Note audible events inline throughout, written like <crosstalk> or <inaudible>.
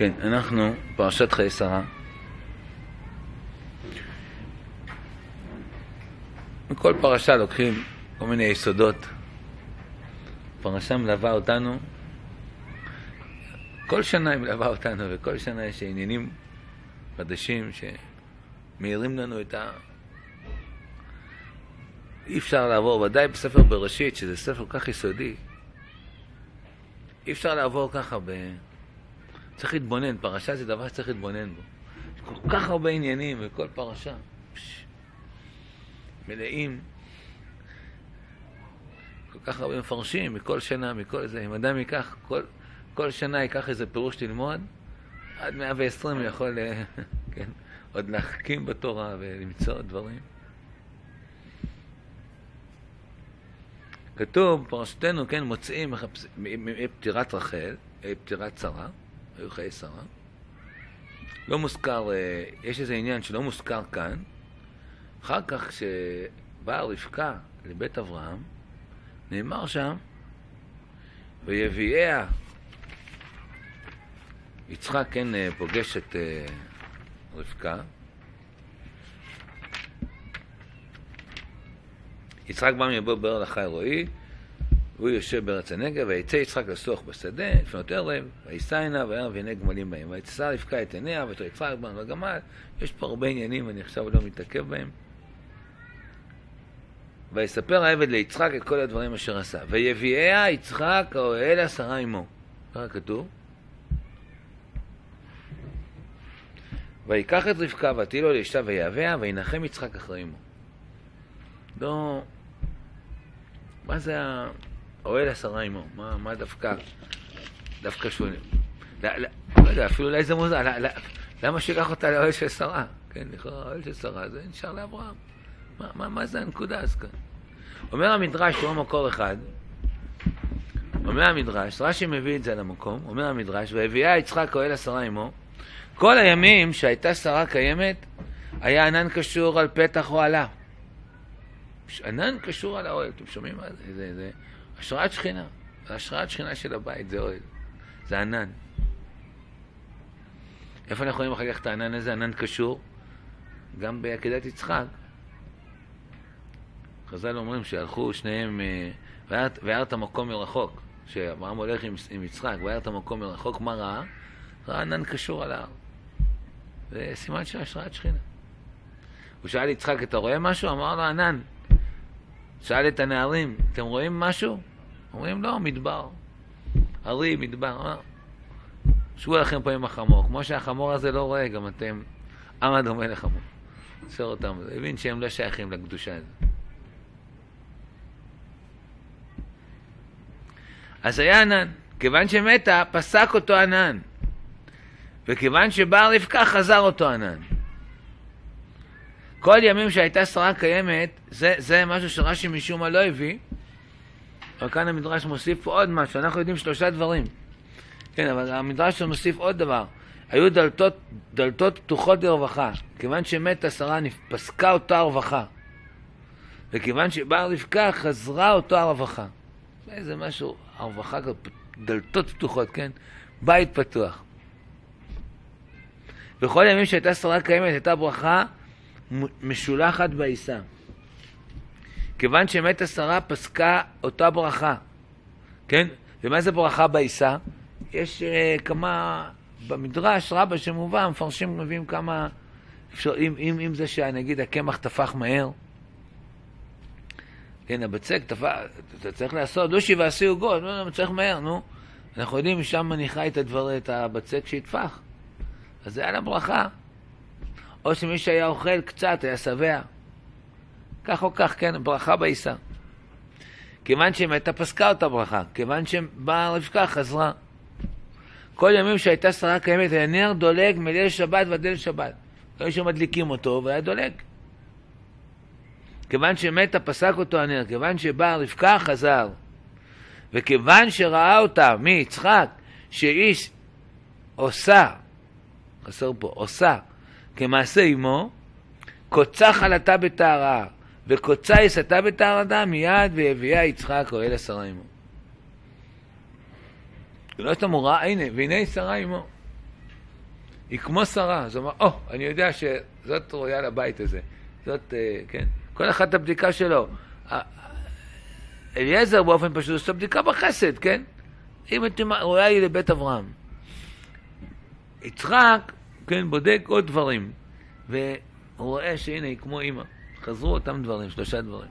כן, אנחנו פרשת חיי שרה. מכל פרשה לוקחים כל מיני יסודות. פרשה מלווה אותנו, כל שנה היא מלווה אותנו, וכל שנה יש עניינים חדשים שמאירים לנו את ה... אי אפשר לעבור, ודאי בספר בראשית, שזה ספר כל כך יסודי, אי אפשר לעבור ככה ב... צריך להתבונן, פרשה זה דבר שצריך להתבונן בו. יש כל כך הרבה עניינים בכל פרשה. פש... מלאים. כל כך הרבה מפרשים מכל שנה, מכל זה. אם אדם ייקח, כל, כל שנה ייקח איזה פירוש ללמוד, עד 120 הוא יכול, אה, <laughs> כן, עוד להחכים בתורה ולמצוא דברים. כתוב, פרשתנו, כן, מוצאים פטירת רחל, אה, פטירת שרה, היו חיי שרה. לא מוזכר, אה, יש איזה עניין שלא מוזכר כאן. אחר כך, כשבאה רבקה לבית אברהם, נאמר שם, ויביאיה, יצחק כן אה, פוגש את רבקה, יצחק בא מבוא באר לחי רועי, והוא יושב בארץ הנגב, ויצא יצחק לסוח בשדה, לפנות ערב, וישא עיניו, וירא והנה גמלים בהם. ויצא לבקע את עיניה, ותו יצחק בנו לגמל. יש פה הרבה עניינים, אני עכשיו לא מתעכב בהם. ויספר העבד ליצחק את כל הדברים אשר עשה. ויביאיה יצחק האוהל עשרה עמו. ככה כתוב. ויקח את רבקה ותהי לו לאשתה ויהביה, וינחם יצחק אחרי עמו. לא... מה זה האוהל עשרה עמו? מה, מה דווקא, דווקא שונה? לא, לא, לא יודע, אפילו אולי זה מוזר, לא, לא, למה שיקח אותה לאוהל של שרה? כן, לכאורה האוהל של שרה זה נשאר לאברהם. מה, מה, מה זה הנקודה אז כאן? אומר המדרש, הוא מקור אחד, אומר המדרש, רש"י מביא את זה למקום, אומר המדרש, והביאה יצחק אוהל עשרה עמו, כל הימים שהייתה שרה קיימת, היה ענן קשור על פתח אוהלה. ענן קשור על האוהל, אתם שומעים מה זה? זה, זה השראת שכינה. השראת שכינה של הבית, זה אוהל. זה ענן. איפה אנחנו רואים אחר כך את הענן הזה? ענן קשור? גם בעקדת יצחק. חז"ל אומרים שהלכו שניהם, אה, וירא את המקום מרחוק. כשאברהם הולך עם, עם יצחק, וירא את המקום מרחוק, מה ראה? ראה ענן קשור על ההר. זה סימן של השראת שכינה. הוא שאל יצחק, אתה רואה משהו? אמר לו, ענן. שאל את הנערים, אתם רואים משהו? אומרים, לא, מדבר. ארי, מדבר. שבו לכם פה עם החמור. כמו שהחמור הזה לא רואה, גם אתם עם הדומה לחמור. עוצר אותם. הבין שהם לא שייכים לקדושה הזאת. אז היה ענן. כיוון שמתה, פסק אותו ענן. וכיוון שבאה רבקה, חזר אותו ענן. כל ימים שהייתה שרה קיימת, זה, זה משהו שרש"י משום מה לא הביא, אבל כאן המדרש מוסיף פה עוד משהו, אנחנו יודעים שלושה דברים. כן, אבל המדרש מוסיף עוד דבר. היו דלתות, דלתות פתוחות לרווחה. כיוון שמתה שרה, פסקה אותה הרווחה. וכיוון שבאה רבקה, חזרה אותו הרווחה. איזה משהו, הרווחה, דלתות פתוחות, כן? בית פתוח. בכל ימים שהייתה שרה קיימת, הייתה ברכה משולחת בעיסה. כיוון שמתה שרה, פסקה אותה ברכה. כן? ומה זה ברכה בעיסה? יש uh, כמה, במדרש רבה שמובא, המפרשים מביאים כמה, אפשר, אם, אם, אם זה שנגיד הקמח טפח מהר, כן, הבצק טפח, אתה צריך לעשות, לא שבעה עשי עוגות, לא, לא, צריך מהר, נו. אנחנו יודעים, משם מניחה את הדבר, את הבצק שיטפח. אז זה על הברכה. או שמי שהיה אוכל קצת היה שבע. כך או כך, כן, ברכה בעיסה. כיוון שמתה פסקה אותה ברכה, כיוון שבאה רבקה חזרה. כל ימים שהייתה שרה קיימת היה נר דולג מליל שבת ועד ליל שבת. היו שמדליקים אותו והיה דולג. כיוון שמתה פסק אותו הנר, כיוון שבאה רבקה חזר. וכיוון שראה אותה מיצחק שהיא עושה, חסר פה, עושה כמעשה אמו, קוצה חלתה בטהרה, וקוצה יסתה בטהרתה מיד והביאה יצחק אוהל עשרה אמו. לא את המורה, הנה, והנה שרה אמו. היא כמו שרה. אז הוא אמר, או, oh, אני יודע שזאת ראויה לבית הזה. זאת, אה, כן, כל אחד את הבדיקה שלו. אליעזר באופן פשוט עושה בדיקה בחסד, כן? אם אתם ראויה היא לבית אברהם. יצחק, כן, בודק עוד דברים, והוא רואה שהנה היא כמו אימא. חזרו אותם דברים, שלושה דברים.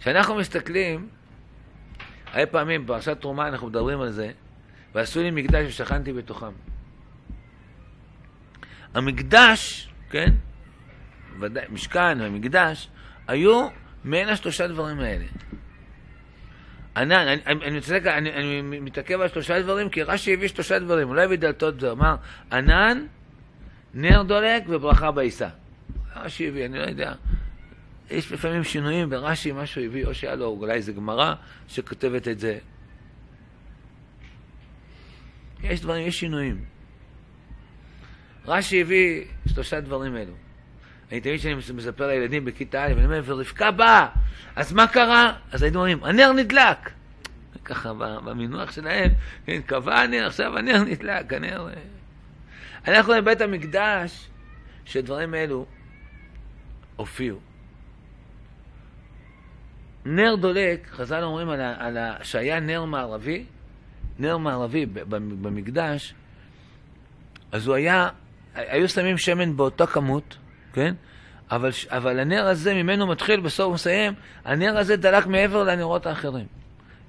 כשאנחנו מסתכלים, הרבה פעמים בפרשת תרומה אנחנו מדברים על זה, ועשו לי מקדש ושכנתי בתוכם. המקדש, כן, ודאי, משכן ומקדש, היו מעין השלושה דברים האלה. ענן, אני, אני, אני, אני, אני מתעכב על שלושה דברים, כי רש"י הביא שלושה דברים, אולי בדלתות זה אמר, ענן, נר דולק וברכה בעיסה. רש"י הביא, אני לא יודע. יש לפעמים שינויים ברש"י, משהו הביא, או שהיה לו, אולי איזה גמרא שכותבת את זה. יש דברים, יש שינויים. רש"י הביא שלושה דברים אלו. אני תמיד כשאני מספר לילדים בכיתה א', אני אומר, ורבקה באה, אז מה קרה? אז היינו אומרים, הנר נדלק. ככה במינוח שלהם, כן, קבע הנר, עכשיו הנר נדלק, הנר... אנחנו בבית המקדש, שדברים אלו הופיעו. נר דולק, חז"ל אומרים על ה, על ה, שהיה נר מערבי, נר מערבי במקדש, אז הוא היה, היו שמים שמן באותה כמות, כן? אבל, אבל הנר הזה, ממנו מתחיל, בסוף מסיים, הנר הזה דלק מעבר לנרות האחרים.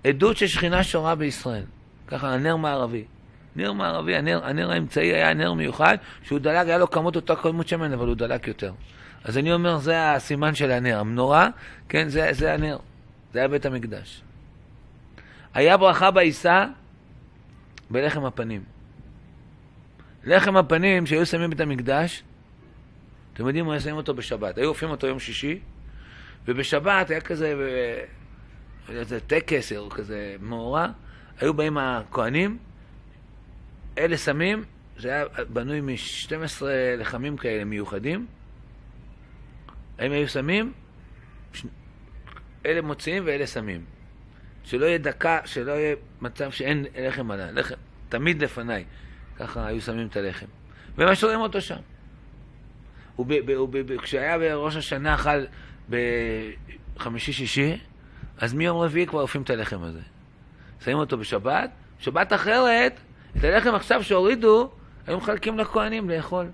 עדות ששכינה שורה בישראל. ככה, הנר מערבי. נר מערבי, הנר, הנר האמצעי היה נר מיוחד, שהוא דלק, היה לו כמות אותה כמות שמן, אבל הוא דלק יותר. אז אני אומר, זה הסימן של הנר. המנורה, כן, זה, זה הנר. זה היה בית המקדש. היה ברכה בעיסה בלחם הפנים. לחם הפנים שהיו שמים בית המקדש, אתם יודעים, היו שמים אותו בשבת. היו הופכים אותו יום שישי, ובשבת היה כזה, איזה טקס או כזה מאורע, היו באים הכוהנים, אלה שמים, זה היה בנוי מ-12 לחמים כאלה מיוחדים, הם היו שמים, אלה מוציאים ואלה שמים. שלא יהיה דקה, שלא יהיה מצב שאין לחם עליי, לחם, תמיד לפניי. ככה היו שמים את הלחם. ומשאירים אותו שם. וכשהיה בראש השנה אכל בחמישי-שישי, אז מיום רביעי כבר אופים את הלחם הזה. שמים אותו בשבת, שבת אחרת, את הלחם עכשיו שהורידו, היו מחלקים לכהנים לאכול.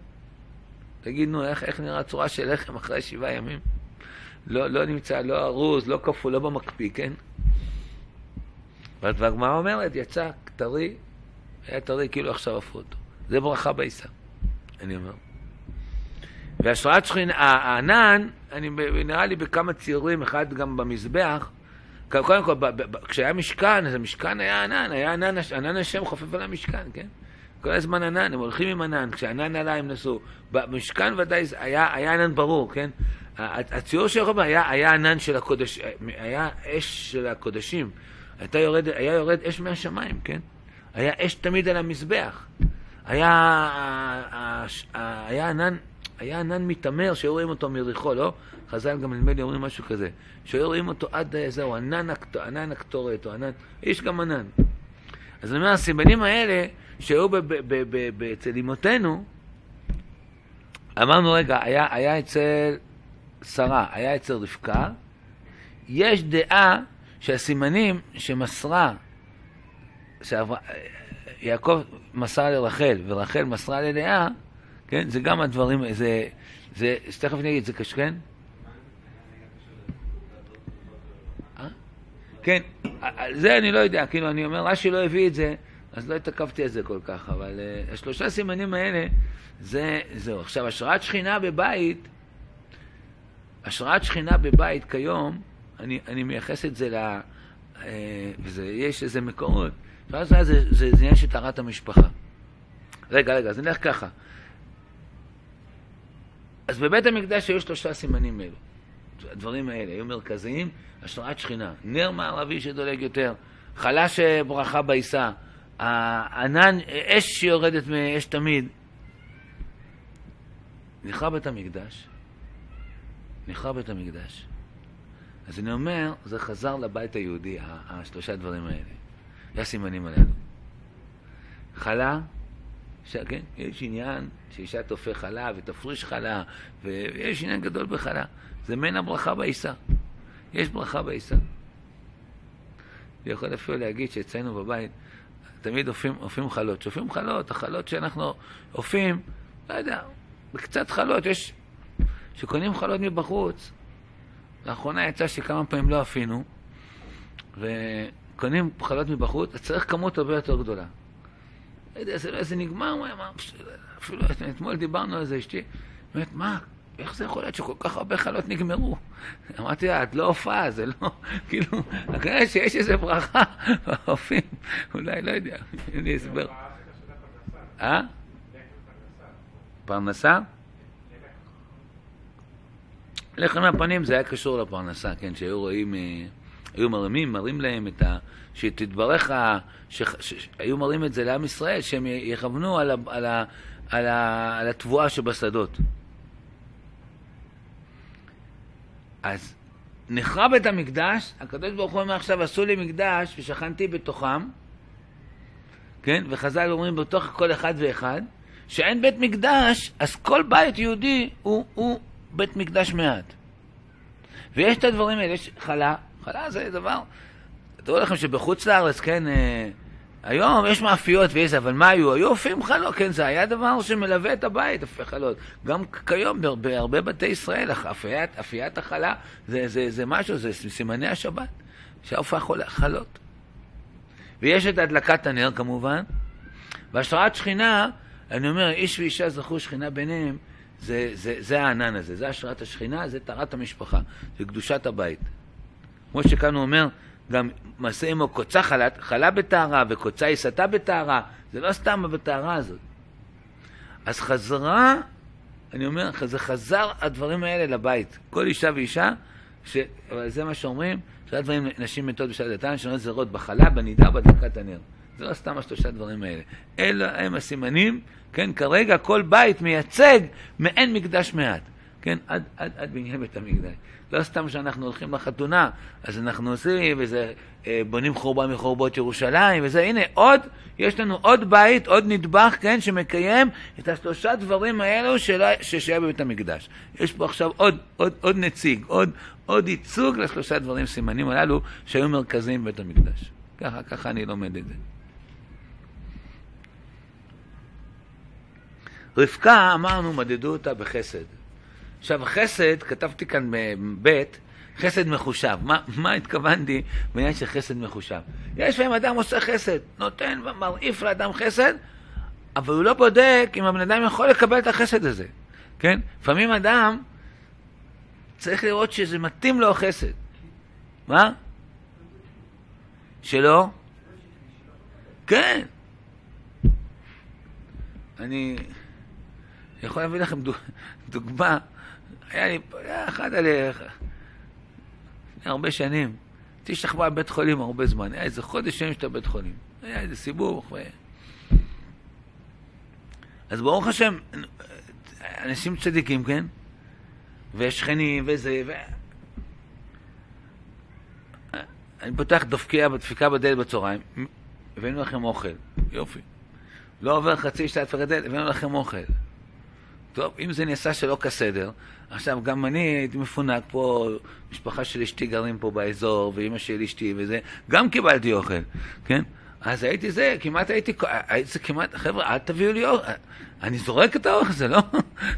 תגיד, נו, איך, איך נראה צורה של לחם אחרי שבעה ימים? לא, לא נמצא, לא ארוז, לא כפול, לא במקפיא, כן? והגמרא אומרת, יצא טרי, היה טרי כאילו עכשיו עפו אותו. זה ברכה בעיסה, אני אומר. והשראת שכינה, הענן, אני, נראה לי בכמה ציורים, אחד גם במזבח, קודם כל, כשהיה משכן, אז המשכן היה ענן, היה ענן, ענן השם חופף על המשכן, כן? כל הזמן ענן, הם הולכים עם ענן, כשענן עלה הם נסעו. במשכן ודאי היה, היה ענן ברור, כן? הציור של רבי היה, היה ענן של הקודש, היה אש של הקודשים. הייתה יורד, היה יורד אש מהשמיים, כן? היה אש תמיד על המזבח. היה, היה ענן, היה ענן מתעמר שהיו רואים אותו מריחו, לא? חז"ל גם נדמה לי אומרים משהו כזה, שהיו רואים אותו עד זהו, ענן, ענן הקטורת, או ענן, יש גם ענן. אז אני אומר, הסימנים האלה שהיו אצל אמותינו, אמרנו, רגע, היה, היה אצל שרה, היה אצל רבקה, יש דעה שהסימנים שמסרה, שיעקב מסר לרחל ורחל מסרה ללאה, כן, זה גם הדברים, זה, זה, תכף אני אגיד, זה קשה, כן? כן, זה אני לא יודע, כאילו, אני אומר, רש"י לא הביא את זה, אז לא התעכבתי על זה כל כך, אבל uh, השלושה סימנים האלה, זה, זהו. עכשיו, השראת שכינה בבית, השראת שכינה בבית כיום, אני, אני מייחס את זה ל... אה, ויש איזה מקורות. השראת שכינה זה, זה, זה עניין של טהרת המשפחה. רגע, רגע, אז נלך ככה. אז בבית המקדש היו שלושה סימנים אלו. הדברים האלה היו מרכזיים, השראת שכינה. נר מערבי שדולג יותר, חלש ברכה בעיסה, הענן, אש שיורדת מאש תמיד. נחרב בית המקדש, נחרב בית המקדש. אז אני אומר, זה חזר לבית היהודי, השלושה דברים האלה. זה הסימנים הללו. חלה, ש... כן? יש עניין שאישה תופר חלה ותפריש חלה, ויש עניין גדול בחלה. זה מן הברכה בעיסה. יש ברכה בעיסה. אני יכול אפילו להגיד שאצלנו בבית תמיד אופים חלות. שאופים חלות, החלות שאנחנו אופים, לא יודע, בקצת חלות, יש... שקונים חלות מבחוץ, לאחרונה יצא שכמה פעמים לא אפינו, וקונים חלות מבחוץ, אז צריך כמות הרבה יותר גדולה. לא יודע, זה, נגמר, אפילו אתמול דיברנו על זה, אשתי, באמת, מה, איך זה יכול להיות שכל כך הרבה חלות נגמרו? אמרתי לה, את לא הופעה, זה לא, <laughs> כאילו, כנראה שיש איזה ברכה באופים, אולי, לא יודע, אין לי הסבר. אה? פרנסה? לחם מהפנים זה היה קשור לפרנסה, כן, שהיו רואים, אה, היו מרימים, מראים להם את ה... שתתברך, שהיו מראים את זה לעם ישראל, שהם יכוונו על, ה, על, ה, על, ה, על התבואה שבשדות. אז נחרב את המקדש, הקדוש ברוך הוא אומר עכשיו עשו לי מקדש ושכנתי בתוכם, כן? וחז"ל אומרים בתוך כל אחד ואחד, שאין בית מקדש, אז כל בית יהודי הוא, הוא בית מקדש מעט. ויש את הדברים האלה, יש חלה, חלה זה דבר, תראו לכם שבחוץ לארץ, כן, אה, היום יש מאפיות ויש זה, אבל מה היו? היו אופים חלות, כן, זה היה דבר שמלווה את הבית, אופי חלות. גם כיום בהרבה בתי ישראל, אפיית, אפיית החלה זה, זה, זה משהו, זה סימני השבת, שהאופה חלות. ויש את הדלקת הנר כמובן, והשראת שכינה, אני אומר, איש ואישה זכו שכינה ביניהם, זה, זה, זה הענן הזה, זה השראת השכינה, זה טהרת המשפחה, זה קדושת הבית. כמו שכאן הוא אומר, גם מעשה עמו קוצה חלה, חלה בטהרה וקוצה עיסתה בטהרה, זה לא סתם בטהרה הזאת. אז חזרה, אני אומר, זה חזר הדברים האלה לבית. כל אישה ואישה, ש... אבל זה מה שאומרים, שלושה דברים נשים מתות בשעת דתן, שונות זרות בחלה, בנידה, בדקת הנר. זה לא סתם השלושה דברים האלה. אלה הם הסימנים, כן, כרגע כל בית מייצג מעין מקדש מעט, כן, עד, עד, עד בניין בית המקדש. לא סתם שאנחנו הולכים לחתונה, אז אנחנו עושים, וזה, אה, בונים חורבה מחורבות ירושלים, וזה, הנה, עוד, יש לנו עוד בית, עוד נדבך, כן, שמקיים את השלושה דברים האלו שהיה בבית המקדש. יש פה עכשיו עוד, עוד, עוד נציג, עוד, עוד ייצוג לשלושה דברים, סימנים הללו, שהיו מרכזיים בבית המקדש. ככה, ככה אני לומד את זה. רבקה, אמרנו, מדדו אותה בחסד. עכשיו, חסד, כתבתי כאן ב', חסד מחושב. מה, מה התכוונתי בעניין של חסד מחושב? יש לפעמים אדם עושה חסד, נותן ומרעיף לאדם חסד, אבל הוא לא בודק אם הבן אדם יכול לקבל את החסד הזה, כן? לפעמים אדם צריך לראות שזה מתאים לו חסד. מה? שלא? כן. אני יכול להביא לכם דוגמה היה לי, היה אחד עליך, לפני הרבה שנים. הייתי שכבה בבית חולים הרבה זמן, היה איזה חודש שם שאתה בבית חולים. היה איזה סיבוב. ו... אז ברוך השם, אנשים צדיקים, כן? ושכנים וזה, ו... אני פותח דופקיה, דפיקה בדלת בצהריים, הבאנו לכם אוכל, יופי. לא עובר חצי שעה דפקת דלת, הבאנו לכם אוכל. טוב, אם זה נעשה שלא כסדר, עכשיו, גם אני הייתי מפונק פה, משפחה של אשתי גרים פה באזור, ואימא של אשתי וזה, גם קיבלתי אוכל, כן? אז הייתי זה, כמעט הייתי, הייתי כמעט, חבר'ה, אל תביאו לי אוכל, אני זורק את האוכל, זה לא,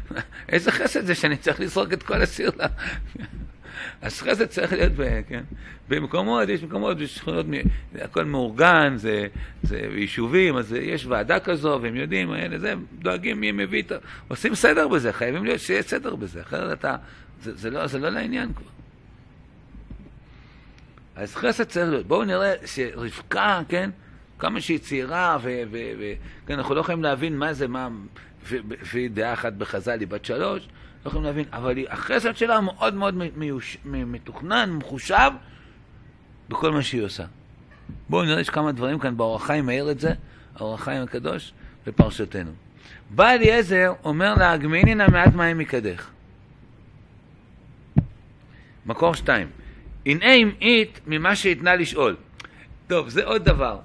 <laughs> איזה חסד זה שאני צריך לזרוק את כל הסיר אז חסד צריך להיות, ב, כן, במקומות, יש מקומות, יש שכונות, הכל מאורגן, זה, זה יישובים, אז יש ועדה כזו, והם יודעים, אלה, זה, דואגים מי מביא את ה... עושים סדר בזה, חייבים להיות שיהיה סדר בזה, אחרת אתה, זה, זה, לא, זה לא לעניין כבר. אז חסד צריך להיות. בואו נראה שרבקה, כן, כמה שהיא צעירה, וכן, אנחנו לא יכולים להבין מה זה, מה, לפי דעה אחת בחז"ל היא בת שלוש, לא יכולים להבין, אבל החסד שלה מאוד מאוד מיוש, מתוכנן, מחושב, בכל מה שהיא עושה. בואו נראה יש כמה דברים כאן, באור החיים מעיר את זה, האור החיים הקדוש, בפרשתנו. בא אליעזר, אומר לה, הגמיני נא מעט מים מקדך. מקור שתיים. הנה אם אית ממה שהתנה לשאול. טוב, זה עוד דבר.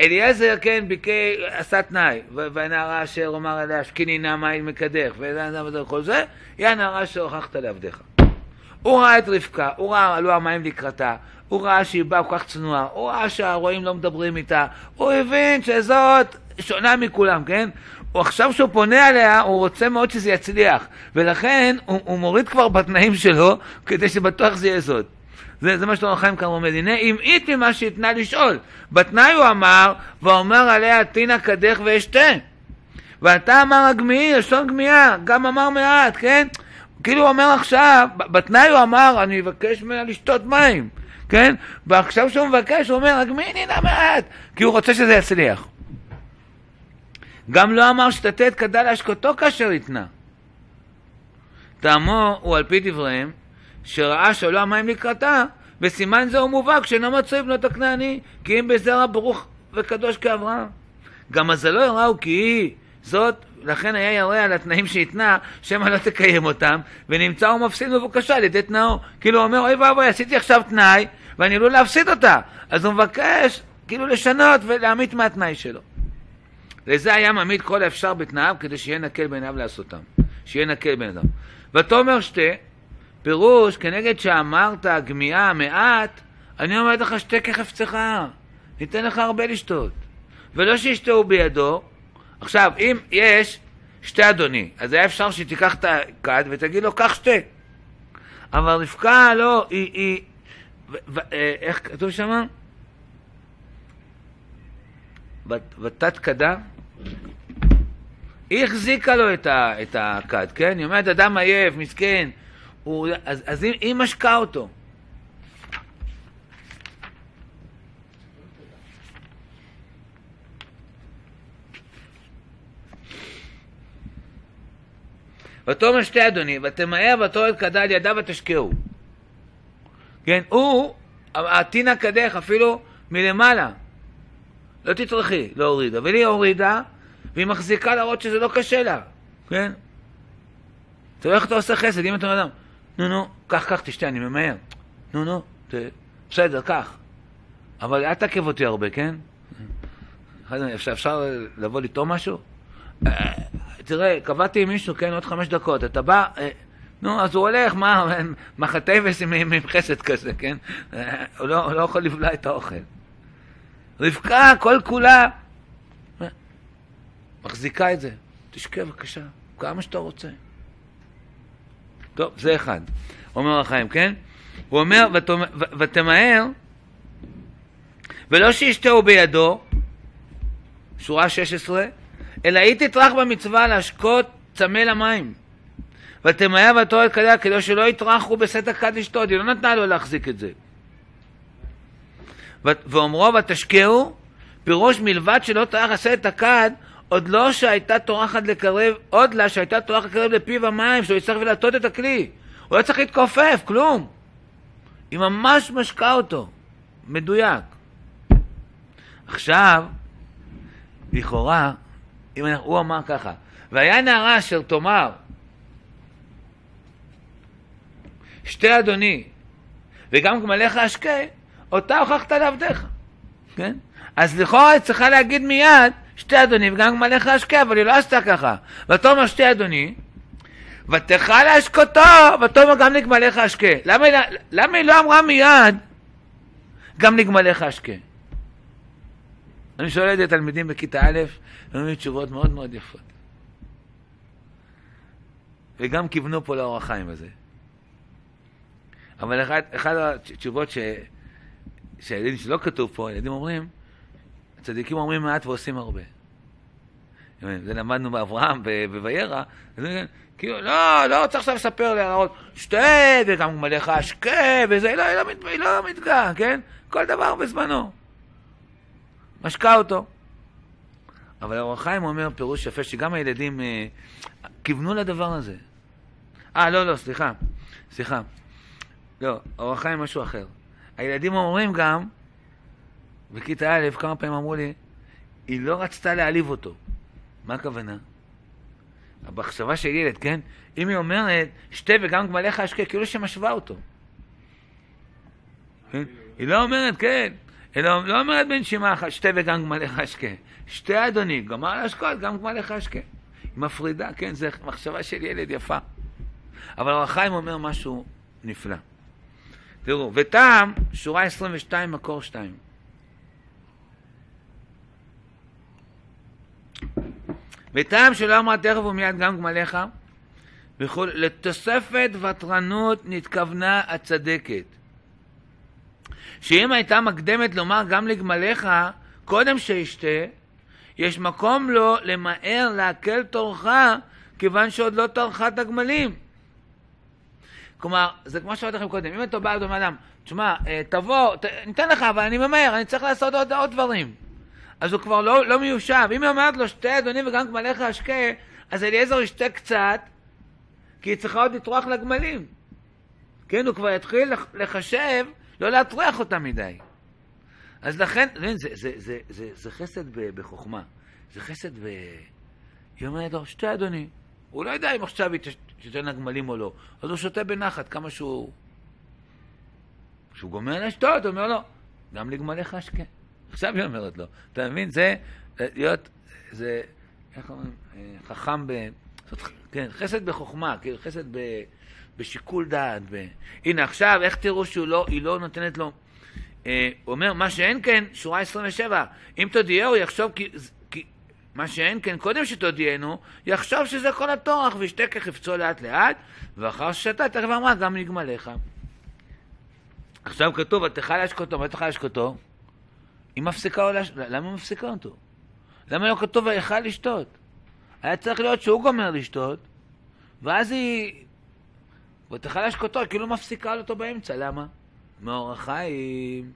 אליעזר, כן, ביקי, עשה תנאי, והנערה אשר אמר עליה, שקיני נא מים מקדך, וכל זה, היא הנערה שהוכחת לעבדיך. הוא ראה את רבקה, הוא ראה, עלו המים לקראתה, הוא ראה שהיא באה כל כך צנועה, הוא ראה שהרועים לא מדברים איתה, הוא הבין שזאת שונה מכולם, כן? הוא עכשיו שהוא פונה אליה, הוא רוצה מאוד שזה יצליח, ולכן הוא, הוא מוריד כבר בתנאים שלו, כדי שבטוח זה יהיה זאת. זה, זה מה שאתה חיים כאן עומד. הנה, המעיט ממה שהתנה לשאול. בתנאי הוא אמר, ואומר עליה תינא קדך ואשתה. ואתה אמר הגמיעי, לשון גמיעה, גם אמר מעט, כן? כאילו הוא אומר עכשיו, בתנאי הוא אמר, אני אבקש ממנה לשתות מים, כן? ועכשיו שהוא מבקש, הוא אומר, הגמיעי נינה מעט, כי הוא רוצה שזה יצליח. גם לא אמר שתתה את כדה להשקותו כאשר התנה. טעמו הוא על פי דבריהם, שראה שעלו המים לקראתה, וסימן זה הוא מובהק שאינו מצוי בנות הכנעני, כי אם בזרע ברוך וקדוש כאברהם. גם מזלו יראו כי היא זאת, לכן היה ירא על התנאים שהתנה, שמא לא תקיים אותם, ונמצא הוא מפסיד מבוקשה על ידי תנאו. כאילו הוא אומר, אוי ואבוי, עשיתי עכשיו תנאי, ואני עלול להפסיד אותה. אז הוא מבקש כאילו לשנות ולהמית מהתנאי שלו. לזה היה מעמיד כל האפשר בתנאיו, כדי שיהיה נקל בעיניו לעשותם. שיהיה נקל בעיניו. ותאמר שתה, פירוש, כנגד שאמרת גמיעה מעט, אני אומר לך שתה כחפצך, ניתן לך הרבה לשתות. ולא שישתהו בידו. עכשיו, אם יש שתי אדוני, אז היה אפשר שתיקח את הכד ותגיד לו, קח שתה. אבל רבקה לא, היא, היא, ו, ו, אה, איך כתוב שמה? ותת כדה, היא החזיקה לו את הכד, כן? היא אומרת, אדם עייף, מסכן, הוא, אז, אז היא, היא משקה אותו. ותאמר שתי אדוני, ותמהר ותורד כדה על ידיו ותשקעו. כן, הוא, עתינא קדך אפילו מלמעלה. לא תטרחי להוריד, אבל היא הורידה, והיא מחזיקה להראות שזה לא קשה לה, כן? אתה רואה איך אתה עושה חסד, אם אתה אדם, נו נו, קח, קח, תשתה, אני ממהר. נו נו, ת... בסדר, קח. אבל אל תעכב אותי הרבה, כן? אפשר, אפשר לבוא לטעום משהו? אה, תראה, קבעתי עם מישהו, כן, עוד חמש דקות, אתה בא, אה, נו, אז הוא הולך, מה, מחטבס עם, עם חסד כזה, כן? אה, הוא לא, לא יכול לבלוע את האוכל. רבקה, כל כולה, מחזיקה את זה. תשקה בבקשה, כמה שאתה רוצה. טוב, זה אחד. אומר החיים, כן? הוא אומר, ותמהר, ולא שישתהו בידו, שורה 16, אלא היא תטרח במצווה להשקות צמא למים. ותמהר ותורת כדיה כדי שלא יטרחו בסט הכד לשתות, היא לא נתנה לו להחזיק את זה. ואומרו ותשקעו, פירוש מלבד שלא טרח עשה את הכד, עוד לא שהייתה טורחת לקרב, עוד לה שהייתה טורחת לקרב לפיו המים, שהוא יצטרך להטות את הכלי. הוא לא צריך להתכופף, כלום. היא ממש משקה אותו. מדויק. עכשיו, לכאורה, אם הוא אמר ככה, והיה נערה אשר תאמר, שתי אדוני, וגם גמליך אשקה, אותה הוכחת לעבדיך, כן? אז לכאורה היא צריכה להגיד מיד, שתי אדוני וגם גמליך אשקה, אבל היא לא עשתה ככה. ותאמר שתי אדוני, ותאכל אשקותו, ותאמר גם לגמליך אשקה. למה, למה היא לא אמרה מיד, גם לגמליך אשקה? אני שואל את התלמידים בכיתה א', הם אומרים תשובות מאוד מאוד יפות. וגם כיוונו פה לאור החיים הזה. אבל אחת, התשובות. שהילדים שלא כתוב פה, הילדים אומרים, הצדיקים אומרים מעט ועושים הרבה. זה למדנו באברהם בוירא, כאילו, לא, לא צריך עכשיו לספר להראות, שתה וגם מלאך אשקה וזה, לא, היא לא, מת, היא לא מתגאה, כן? כל דבר בזמנו. משקה אותו. אבל אור החיים אומר פירוש יפה, שגם הילדים אה, כיוונו לדבר הזה. אה, לא, לא, סליחה, סליחה. לא, אור החיים משהו אחר. הילדים אומרים גם, בכיתה א', כמה פעמים אמרו לי, היא לא רצתה להעליב אותו. מה הכוונה? המחשבה של ילד, כן? אם היא אומרת, שתה וגם גמליך אשקה, כאילו שמשווה אותו. כן? היא לא אומרת, כן, אלא לא אומרת בנשימה אחת, שתה וגם גמליך אשקה. שתה אדוני, גמר להשקות, גם גמליך אשקה. היא מפרידה, כן, זו מחשבה של ילד יפה. אבל אור החיים אומר משהו נפלא. תראו, וטעם, שורה 22, מקור 2. וטעם שלא אמרה תכף ומיד גם גמליך, וכו', לתוספת ותרנות נתכוונה הצדקת. שאם הייתה מקדמת לומר גם לגמליך, קודם שישתה, יש מקום לו למהר להקל תורך, כיוון שעוד לא טרחה את הגמלים. כלומר, זה כמו שאמרתי לכם קודם, אם אתה בא לאדם, אדם, תשמע, אה, תבוא, ת, ניתן לך, אבל אני ממהר, אני צריך לעשות עוד, עוד דברים. אז הוא כבר לא, לא מיושב. אם היא אומרת לו, שתה אדוני וגם גמליך אשקה, אז אליעזר ישתה קצת, כי היא צריכה עוד לטרוח לגמלים. כן, הוא כבר יתחיל לחשב, לא להטריח אותה מדי. אז לכן, זה, זה, זה, זה, זה, זה חסד בחוכמה. זה חסד ב... היא אומרת לו, שתה אדוני. הוא לא יודע אם עכשיו היא תיתן הגמלים או לא. אז הוא שותה בנחת, כמה שהוא... כשהוא גומר לשתות, הוא אומר לו, גם לגמליך אשקה. עכשיו היא אומרת לו. אתה מבין? זה להיות, זה, איך אומרים, אה, חכם ב... כן, חסד בחוכמה, כאילו חסד ב, בשיקול דעת. ב... הנה עכשיו, איך תראו שהיא לא, לא נותנת לו... אה, הוא אומר, מה שאין כן, שורה 27, אם תודיעהו יחשוב כי... כי מה שאין כן, קודם שתודיענו, יחשוב שזה כל הטורח, וישתה כחפצו לאט לאט, ואחר ששתה, תכף אמרה, גם נגמליך. עכשיו כתוב, ותאכל להשקותו, מה תאכל להשקותו? היא מפסיקה או לש... למה היא מפסיקה אותו? למה לא כתוב ויכל לשתות? היה צריך להיות שהוא גומר לשתות, ואז היא... ותאכל להשקותו, כאילו מפסיקה אותו באמצע, למה? מאור החיים.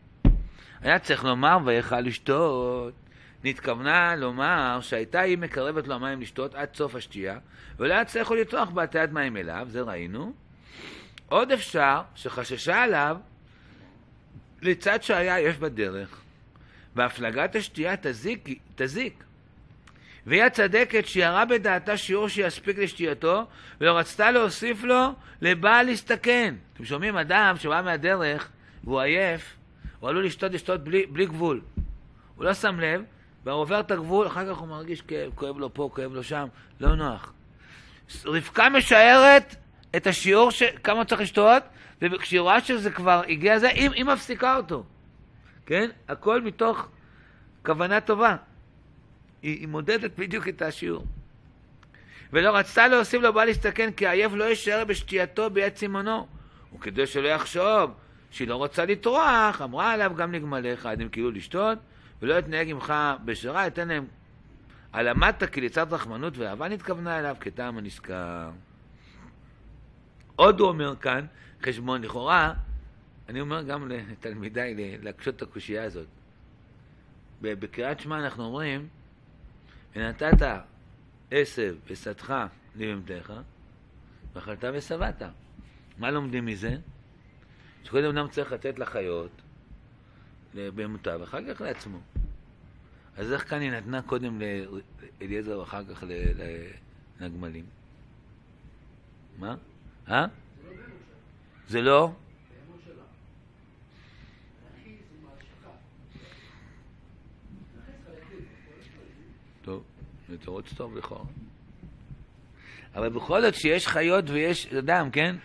היה צריך לומר ויכל לשתות. נתכוונה לומר שהייתה היא מקרבת לו המים לשתות עד סוף השתייה, ולא היה צריך לטרוח בעטיית מים אליו, זה ראינו. עוד אפשר שחששה עליו לצד שהיה יש בדרך, והפלגת השתייה תזיק, תזיק. והיא הצדקת שירה בדעתה שיעור שיספיק לשתייתו, ולא רצתה להוסיף לו לבעל להסתכן. אתם שומעים אדם שבא מהדרך והוא עייף, הוא עלול לשתות לשתות בלי, בלי גבול. הוא לא שם לב, והוא עובר את הגבול, אחר כך הוא מרגיש כאב, כואב לו פה, כואב לו שם, לא נוח. רבקה משערת את השיעור ש... כמה צריך לשתות, וכשהיא רואה שזה כבר הגיע לזה, היא, היא מפסיקה אותו. כן? הכל מתוך כוונה טובה. היא, היא מודדת בדיוק את השיעור. ולא רצתה להוסיף לו בא להסתכן, כי עייף לא יישאר בשתייתו ביד צימונו. וכדי שלא יחשוב שהיא לא רוצה לטרוח, אמרה עליו גם לגמליך, עדים כאילו לשתות, ולא יתנהג עמך בשרה, יתן להם הלמדת כי לצד רחמנות ואהבה נתכוונה אליו כטעם הנזכר. עוד הוא אומר כאן, חשבון לכאורה, אני אומר גם לתלמידיי להקשות את הקושייה הזאת. בקריאת שמע אנחנו אומרים, ונתת עשב ושדך לבהמתך, ואכלת ושבעת. מה לומדים מזה? שקודם אדם צריך לתת לחיות, לבהמותיו, ואחר כך לעצמו. אז איך כאן היא נתנה קודם לאליעזר ואחר כך לגמלים? מה? אה? זה לא? טוב, זה תירוץ טוב לכאורה. אבל בכל זאת שיש חיות ויש אדם, כן?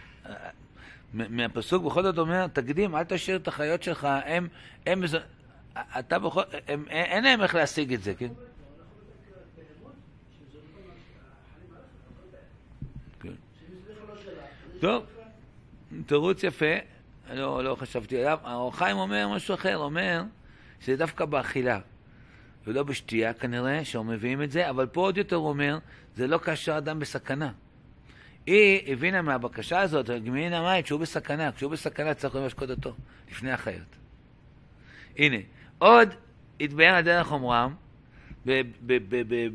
מהפסוק בכל זאת אומר, תקדים, אל תשאיר את החיות שלך, הם, הם, אתה בכל, אין להם איך להשיג את זה, כן? כן. טוב, תירוץ יפה, לא, לא חשבתי עליו. האור חיים אומר משהו אחר, אומר שזה דווקא באכילה. ולא בשתייה כנראה, שהם מביאים את זה, אבל פה עוד יותר אומר, זה לא כאשר אדם בסכנה. היא הבינה מהבקשה הזאת, גמיין המים, שהוא בסכנה, כשהוא בסכנה צריך למשקוד אותו, לפני החיות. הנה, עוד התבהר הדרך אומרם,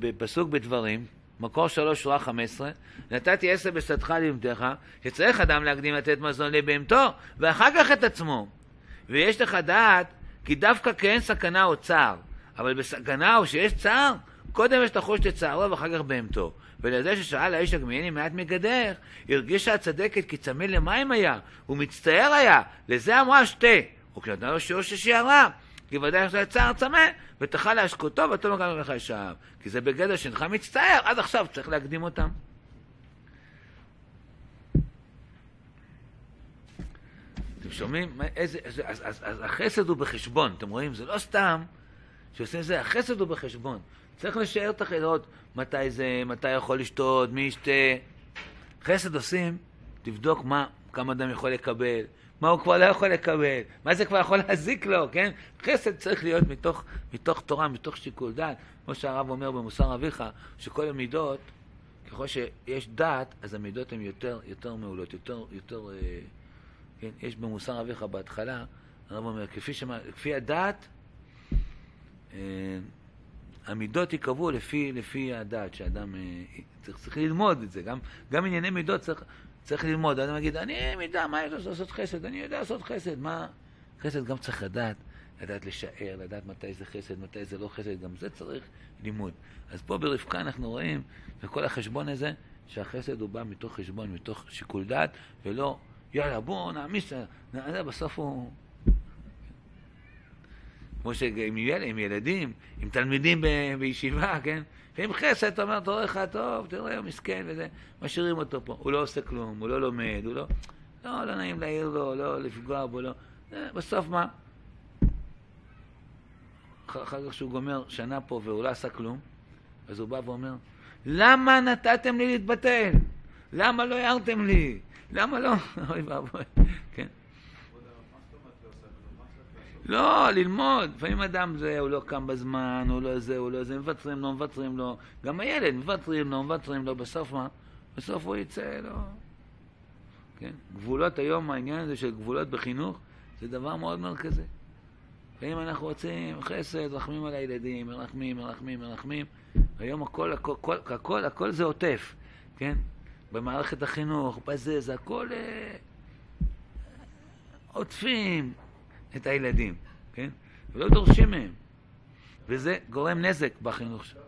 בפסוק בדברים, מקור שלוש, שורה חמש עשרה, נתתי עשר בשדך לבהמתך, שצריך אדם להקדים לתת מזון לבהמתו, ואחר כך את עצמו. ויש לך דעת, כי דווקא אין סכנה או צער, אבל בסכנה או שיש צער, קודם יש לחוש את צערו ואחר כך בהמתו. ולזה ששאל האיש הגמייני מעט מגדך, הרגישה הצדקת כי צמא למים היה, ומצטער היה, לזה אמרה שתה. וכשנתנה לו שיעור ששיערה, כי ודאי עכשיו צער צמא, ותאכל להשקותו ותו לא גם לך ישב. כי זה בגדר שאינך מצטער, עד עכשיו צריך להקדים אותם. אתם שומעים? איזה, איזה, אז, אז, אז החסד הוא בחשבון, אתם רואים? זה לא סתם שעושים זה, החסד הוא בחשבון. צריך לשער את החסדות, מתי זה, מתי יכול לשתות, מי ישתה. חסד עושים, תבדוק מה, כמה אדם יכול לקבל, מה הוא כבר לא יכול לקבל, מה זה כבר יכול להזיק לו, כן? חסד צריך להיות מתוך, מתוך תורה, מתוך שיקול דעת. כמו שהרב אומר במוסר אביך, שכל המידות, ככל שיש דעת, אז המידות הן יותר, יותר מעולות, יותר, יותר, אה, כן? יש במוסר אביך בהתחלה, הרב אומר, כפי, שמה, כפי הדעת, המידות ייקבעו לפי, לפי הדעת שאדם אה, צריך, צריך ללמוד את זה. גם, גם ענייני מידות צריך, צריך ללמוד. אדם יגיד, אני מידה, מה יש לעשות חסד? אני יודע לעשות חסד. מה? חסד גם צריך לדעת, לדעת לשער, לדעת מתי זה חסד, מתי זה לא חסד, גם זה צריך לימוד. אז פה ברבקה אנחנו רואים, וכל החשבון הזה, שהחסד הוא בא מתוך חשבון, מתוך שיקול דעת, ולא, יאללה, בואו נעמיס, בסוף הוא... כמו שעם ילד, עם ילדים, עם תלמידים ב, בישיבה, כן? ועם חסד, אתה אומר, תראה לך, טוב, תראה, הוא מסכן וזה, משאירים אותו פה. הוא לא עושה כלום, הוא לא לומד, הוא לא... לא, לא נעים להעיר לו, לא לפגוע בו, לא... בסוף מה? אחר כך שהוא גומר שנה פה והוא לא עשה כלום, אז הוא בא ואומר, למה נתתם לי להתבטל? למה לא הערתם לי? למה לא? <laughs> אוי ואבוי, כן. לא, ללמוד. לפעמים אדם זה, הוא לא קם בזמן, הוא לא זה, הוא לא זה, מוותרים לו, מוותרים לו. גם הילד, מוותרים לו, מוותרים לו, בסוף מה? בסוף הוא יצא, לא... כן? גבולות היום, העניין הזה של גבולות בחינוך, זה דבר מאוד מרכזי. ואם אנחנו רוצים חסד, רחמים על הילדים, מרחמים, מרחמים, מרחמים, היום הכל, הכל, הכל, הכל, הכל זה עוטף, כן? במערכת החינוך, בזה, זה הכל אה, עוטפים, את הילדים, כן? ולא דורשים מהם. וזה גורם נזק בחינוך שלו.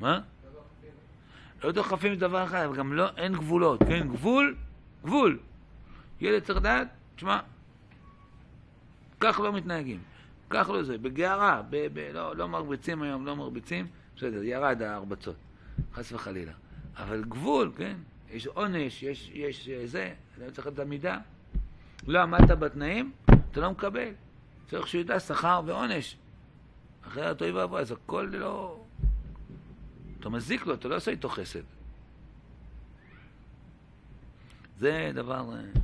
מה? לא דוחפים דבר אחד, אבל גם לא, אין גבולות, כן? גבול, גבול. ילד צריך לדעת, תשמע, כך לא מתנהגים, כך לא זה, בגערה, ב, ב, לא, לא מרביצים היום, לא מרביצים, בסדר, ירד ההרבצות, חס וחלילה. אבל גבול, כן? יש עונש, יש, יש זה, אני צריך את המידה. לא עמדת בתנאים, אתה לא מקבל. צריך שהוא ידע שכר ועונש. אחרת אוי ואבוי, אז הכל לא... אתה מזיק לו, אתה לא עושה איתו חסד. זה דבר... אה,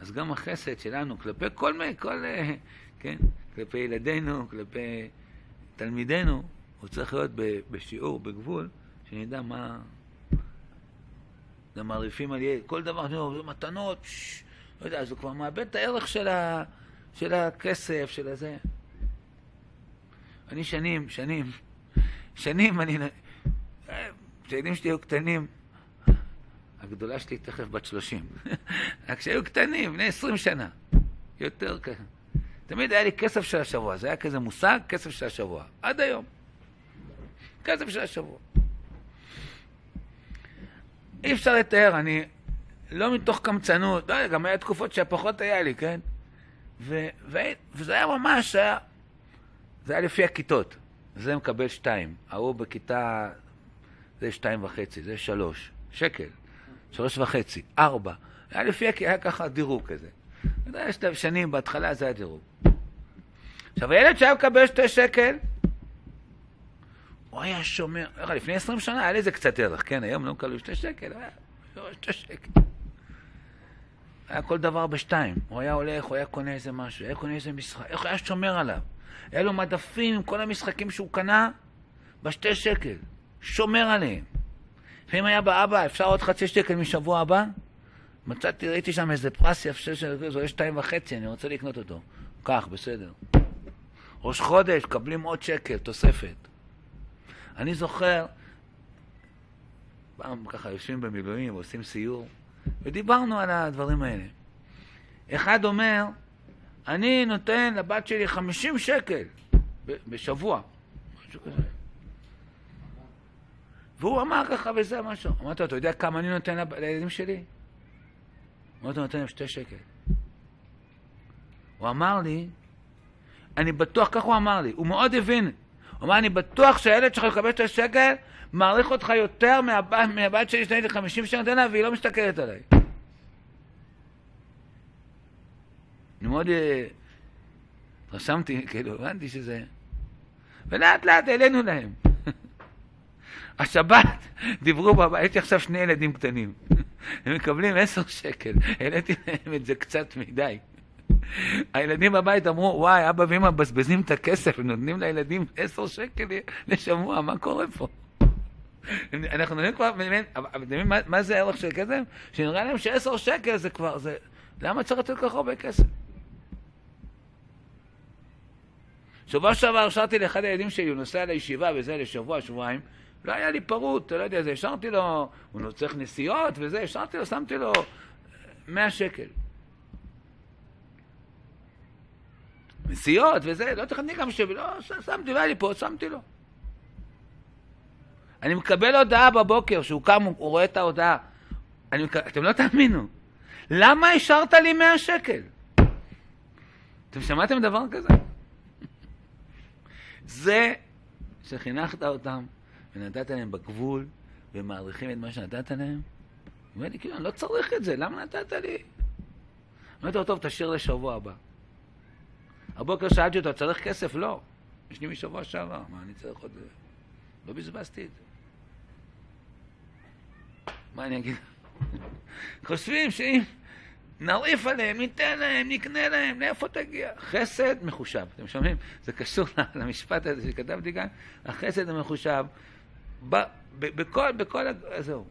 אז גם החסד שלנו כלפי כל מיני, כל... אה, כן? כלפי ילדינו, כלפי תלמידינו, הוא צריך להיות בשיעור, בגבול, שנדע מה... גם מעריפים על ילד, כל דבר, מתנות, לא יודע, אז הוא כבר מאבד את הערך של, ה, של הכסף, של הזה. אני שנים, שנים, שנים אני... כשהילדים שלי היו קטנים, הגדולה שלי תכף בת שלושים, <laughs> רק כשהיו קטנים, בני עשרים שנה, יותר ככה. תמיד היה לי כסף של השבוע, זה היה כזה מושג, כסף של השבוע, עד היום. כסף של השבוע. אי אפשר לתאר, אני לא מתוך קמצנות, לא גם היה תקופות שפחות היה לי, כן? ו, ו, וזה היה ממש, היה, זה היה לפי הכיתות. זה מקבל שתיים, ההוא בכיתה, זה שתיים וחצי, זה שלוש, שקל, שלוש וחצי, ארבע. היה לפי, היה ככה דירוג כזה. אתה יודע, שנים, בהתחלה זה היה דירוג. עכשיו, הילד שהיה מקבל שתי שקל, הוא היה שומר, לפני עשרים שנה היה לזה קצת ערך, כן, היום לא מקבלים שתי שקל, היה שתי שקל. היה כל דבר בשתיים. הוא היה הולך, הוא היה קונה איזה משהו, היה קונה איזה משחק, איך הוא היה שומר עליו? היה לו מדפים עם כל המשחקים שהוא קנה בשתי שקל, שומר עליהם. ואם היה באבא, אפשר עוד חצי שקל משבוע הבא? מצאתי, ראיתי שם איזה פרס יפה של זה עולה שתיים וחצי, אני רוצה לקנות אותו. קח, בסדר. ראש חודש, מקבלים עוד שקל, תוספת. אני זוכר, פעם ככה יושבים במילואים, עושים סיור, ודיברנו על הדברים האלה. אחד אומר, אני נותן לבת שלי 50 שקל בשבוע, משהו כזה. והוא אמר ככה וזה משהו. אמרתי לו, אתה יודע כמה אני נותן לילדים שלי? אמרתי לו, נותן להם שתי שקל. הוא אמר לי, אני בטוח, כך הוא אמר לי, הוא מאוד הבין. הוא אמר, אני בטוח שהילד שלך יקבל את השקל, מעריך אותך יותר מהבת, מהבת שלי שנתתי 50 שנה נותן לה, והיא לא מסתכלת עליי. אני מאוד אה, רשמתי, כאילו, הבנתי שזה... ולאט לאט העלינו להם. <laughs> השבת דיברו בבית, יש לי עכשיו שני ילדים קטנים. <laughs> הם מקבלים עשר שקל, <laughs> העליתי להם את זה קצת מדי. הילדים בבית אמרו, וואי, אבא ואמא מבזבזים את הכסף, נותנים לילדים עשר שקל לשבוע, מה קורה פה? אנחנו נותנים כבר, אבל יודעים מה זה הערך של כסף? שנראה להם שעשר שקל זה כבר, זה... למה צריך לתת כל כך הרבה כסף? שבוע שעבר השארתי לאחד הילדים שלי, הוא נוסע לישיבה וזה לשבוע, שבועיים, לא היה לי פרוט, לא יודע, זה השארתי לו, הוא צריך נסיעות וזה, השארתי לו, שמתי לו 100 שקל. נסיעות וזה, לא תכנתי גם שבי, לא, שמתי, לא היה לי פה, שמתי לו. אני מקבל הודעה בבוקר, שהוא קם, הוא רואה את ההודעה. אני, אתם לא תאמינו. למה השארת לי 100 שקל? אתם שמעתם דבר כזה? זה שחינכת אותם ונתת להם בגבול ומעריכים את מה שנתת להם. הוא אומר לי, כאילו, אני לא צריך את זה, למה נתת לי? אמרתי לו, טוב, תשאיר לשבוע הבא. הבוקר שאלתי אותו, צריך כסף? לא. יש לי משבוע שעבר, מה אני צריך עוד... לא בזבזתי את זה. מה אני אגיד? חושבים שאם נרעיף עליהם, ניתן להם, נקנה להם, לאיפה תגיע? חסד מחושב. אתם שומעים? זה קשור <laughs> למשפט הזה שכתבתי כאן, החסד המחושב. ב, ב, בכל, בכל, זהו.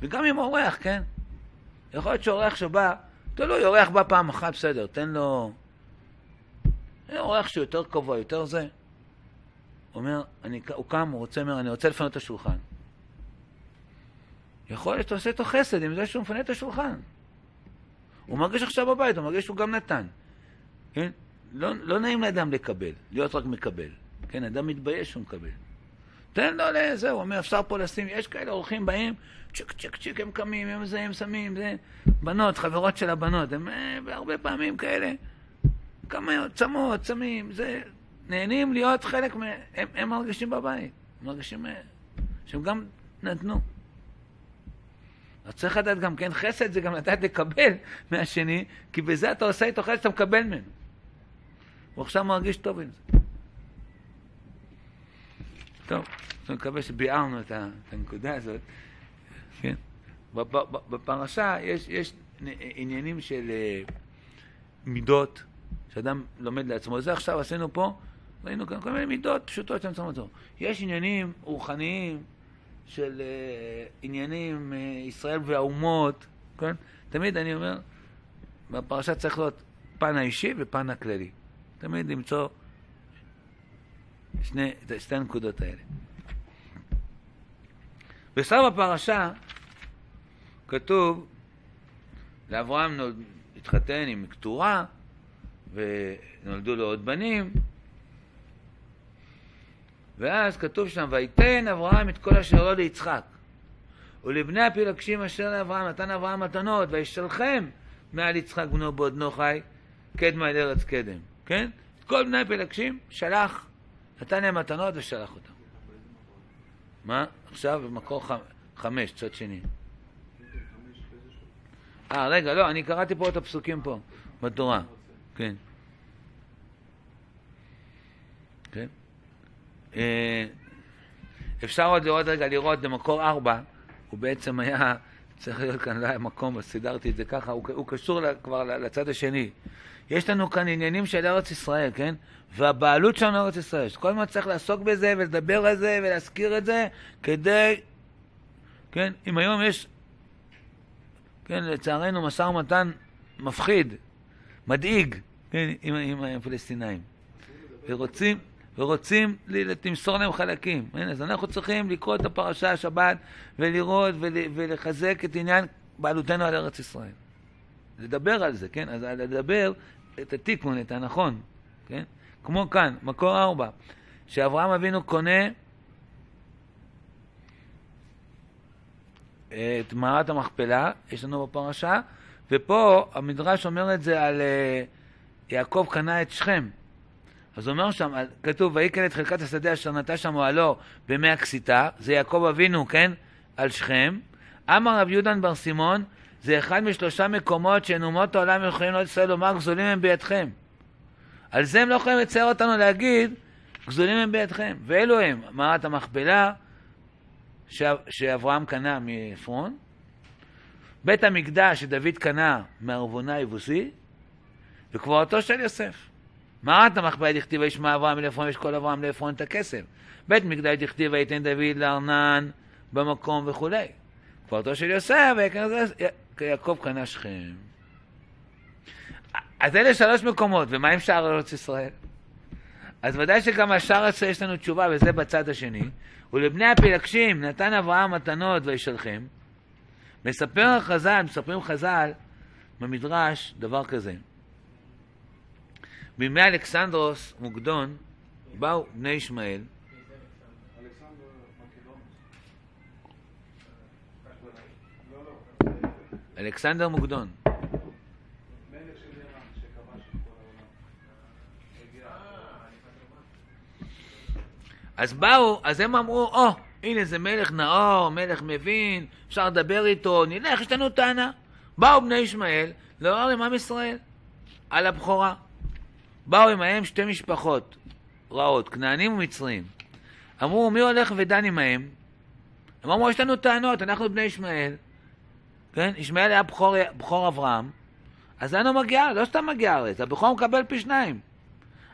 וגם עם אורח, כן? יכול להיות שאורח שבא, תלוי, אורח בא פעם אחת, בסדר, תן לו... אורח שהוא יותר קבוע, יותר זה. אומר, אני, הוא קם, הוא רוצה, אומר, אני רוצה לפנות את השולחן. יכול להיות שאתה עושה איתו חסד עם זה שהוא מפנה את השולחן. הוא מרגיש עכשיו בבית, הוא מרגיש שהוא גם נתן. כן? לא, לא נעים לאדם לקבל, להיות רק מקבל. כן, אדם מתבייש שהוא מקבל. תן לו לזה, הוא אומר, אפשר פה לשים, יש כאלה אורחים באים, צ'יק צ'יק צ'יק, הם קמים, הם זה, הם שמים, זה. בנות, חברות של הבנות, הם אה, הרבה פעמים כאלה, כמה צמות, צמים, זה, נהנים להיות חלק, מה, הם, הם מרגישים בבית, מרגישים אה, שהם גם נתנו. אז צריך לדעת גם כן, חסד זה גם לדעת לקבל <laughs> מהשני, כי בזה אתה עושה איתו חסד, אתה מקבל ממנו. הוא עכשיו מרגיש טוב עם זה. טוב, אני מקווה שביארנו את הנקודה הזאת. כן? בפרשה יש, יש עניינים של אה, מידות, שאדם לומד לעצמו. זה עכשיו עשינו פה, ראינו כאן כל מיני מידות פשוטות שאתם צריכים לעצור. יש עניינים רוחניים של uh, עניינים, uh, ישראל והאומות, כן? תמיד אני אומר, בפרשה צריך להיות פן האישי ופן הכללי. תמיד למצוא שני, שתי הנקודות האלה. בסוף הפרשה כתוב, לאברהם נולד, התחתן עם קטורה, ונולדו לו עוד בנים, ואז כתוב שם, ויתן אברהם את כל אשר לו ליצחק. ולבני הפילגשים אשר לאברהם נתן אברהם מתנות, וישלחם מעל יצחק בנו בעודנו חי, קדמה אל ארץ קדם. כן? את כל בני הפילגשים שלח, נתן להם מתנות ושלח אותם. מה? עכשיו במקור ח... חמש, צד שני. אה, רגע, לא, אני קראתי פה את הפסוקים פה, בתורה. כן. אה, אפשר עוד לראות רגע, לראות במקור ארבע, הוא בעצם היה, צריך להיות כאן, לא היה מקום, אז סידרתי את זה ככה, הוא, הוא קשור כבר לצד השני. יש לנו כאן עניינים של ארץ ישראל, כן? והבעלות שלנו ארץ ישראל. שכל הזמן צריך לעסוק בזה ולדבר על זה ולהזכיר את זה כדי, כן? אם היום יש, כן, לצערנו משא ומתן מפחיד, מדאיג, כן, עם, עם הפלסטינאים. ורוצים, ורוצים למסור להם חלקים. כן? אז אנחנו צריכים לקרוא את הפרשה השבת ולראות ול, ולחזק את עניין בעלותנו על ארץ ישראל. לדבר על זה, כן? אז לדבר את התיקון, את הנכון, כן? כמו כאן, מקור ארבע, שאברהם אבינו קונה את מערת המכפלה, יש לנו בפרשה, ופה המדרש אומר את זה על uh, יעקב קנה את שכם. אז אומר שם, כתוב, ויקל את חלקת השדה אשר נטע שם אוהלו במי הקסיטה, זה יעקב אבינו, כן? על שכם. אמר רב יהודן בר סימון, זה אחד משלושה מקומות שאין אומות העולם יכולים לעוד ישראל לומר גזולים הם בידכם. על זה הם לא יכולים לצייר אותנו להגיד גזולים הם בידכם. ואלו הם, מערת המכפלה שאברהם קנה מעפרון, בית המקדש שדוד קנה מערבונה היבוסי, וקבורתו של יוסף. מערת המכפלה דכתיב וישמע אברהם לעפרון וישקול אברהם לעפרון את הכסף. בית מקדש דכתיב ויתן דוד לארנן במקום וכולי. קבורתו של יוסף ויעקב קנה שכם. אז אלה שלוש מקומות, ומה עם שאר ארץ ישראל? אז ודאי שגם השאר ארץ יש לנו תשובה, וזה בצד השני. ולבני הפילגשים נתן אברהם מתנות וישלחם. מספר חז"ל, מספרים חז"ל במדרש דבר כזה. בימי אלכסנדרוס מוקדון באו בני ישמעאל אלכסנדר מוקדון. אז באו, אז הם אמרו, או, oh, הנה זה מלך נאור, מלך מבין, אפשר לדבר איתו, נלך, יש לנו טענה. באו בני ישמעאל לעורר עם עם ישראל על הבכורה. באו עמהם שתי משפחות רעות, כנענים ומצרים. אמרו, מי הולך ודן עמהם? הם אמרו, יש לנו טענות, אנחנו בני ישמעאל. כן? ישמעאל היה בכור, בכור אברהם, אז לנו מגיע, לא סתם מגיע הארץ, הבכור מקבל פי שניים.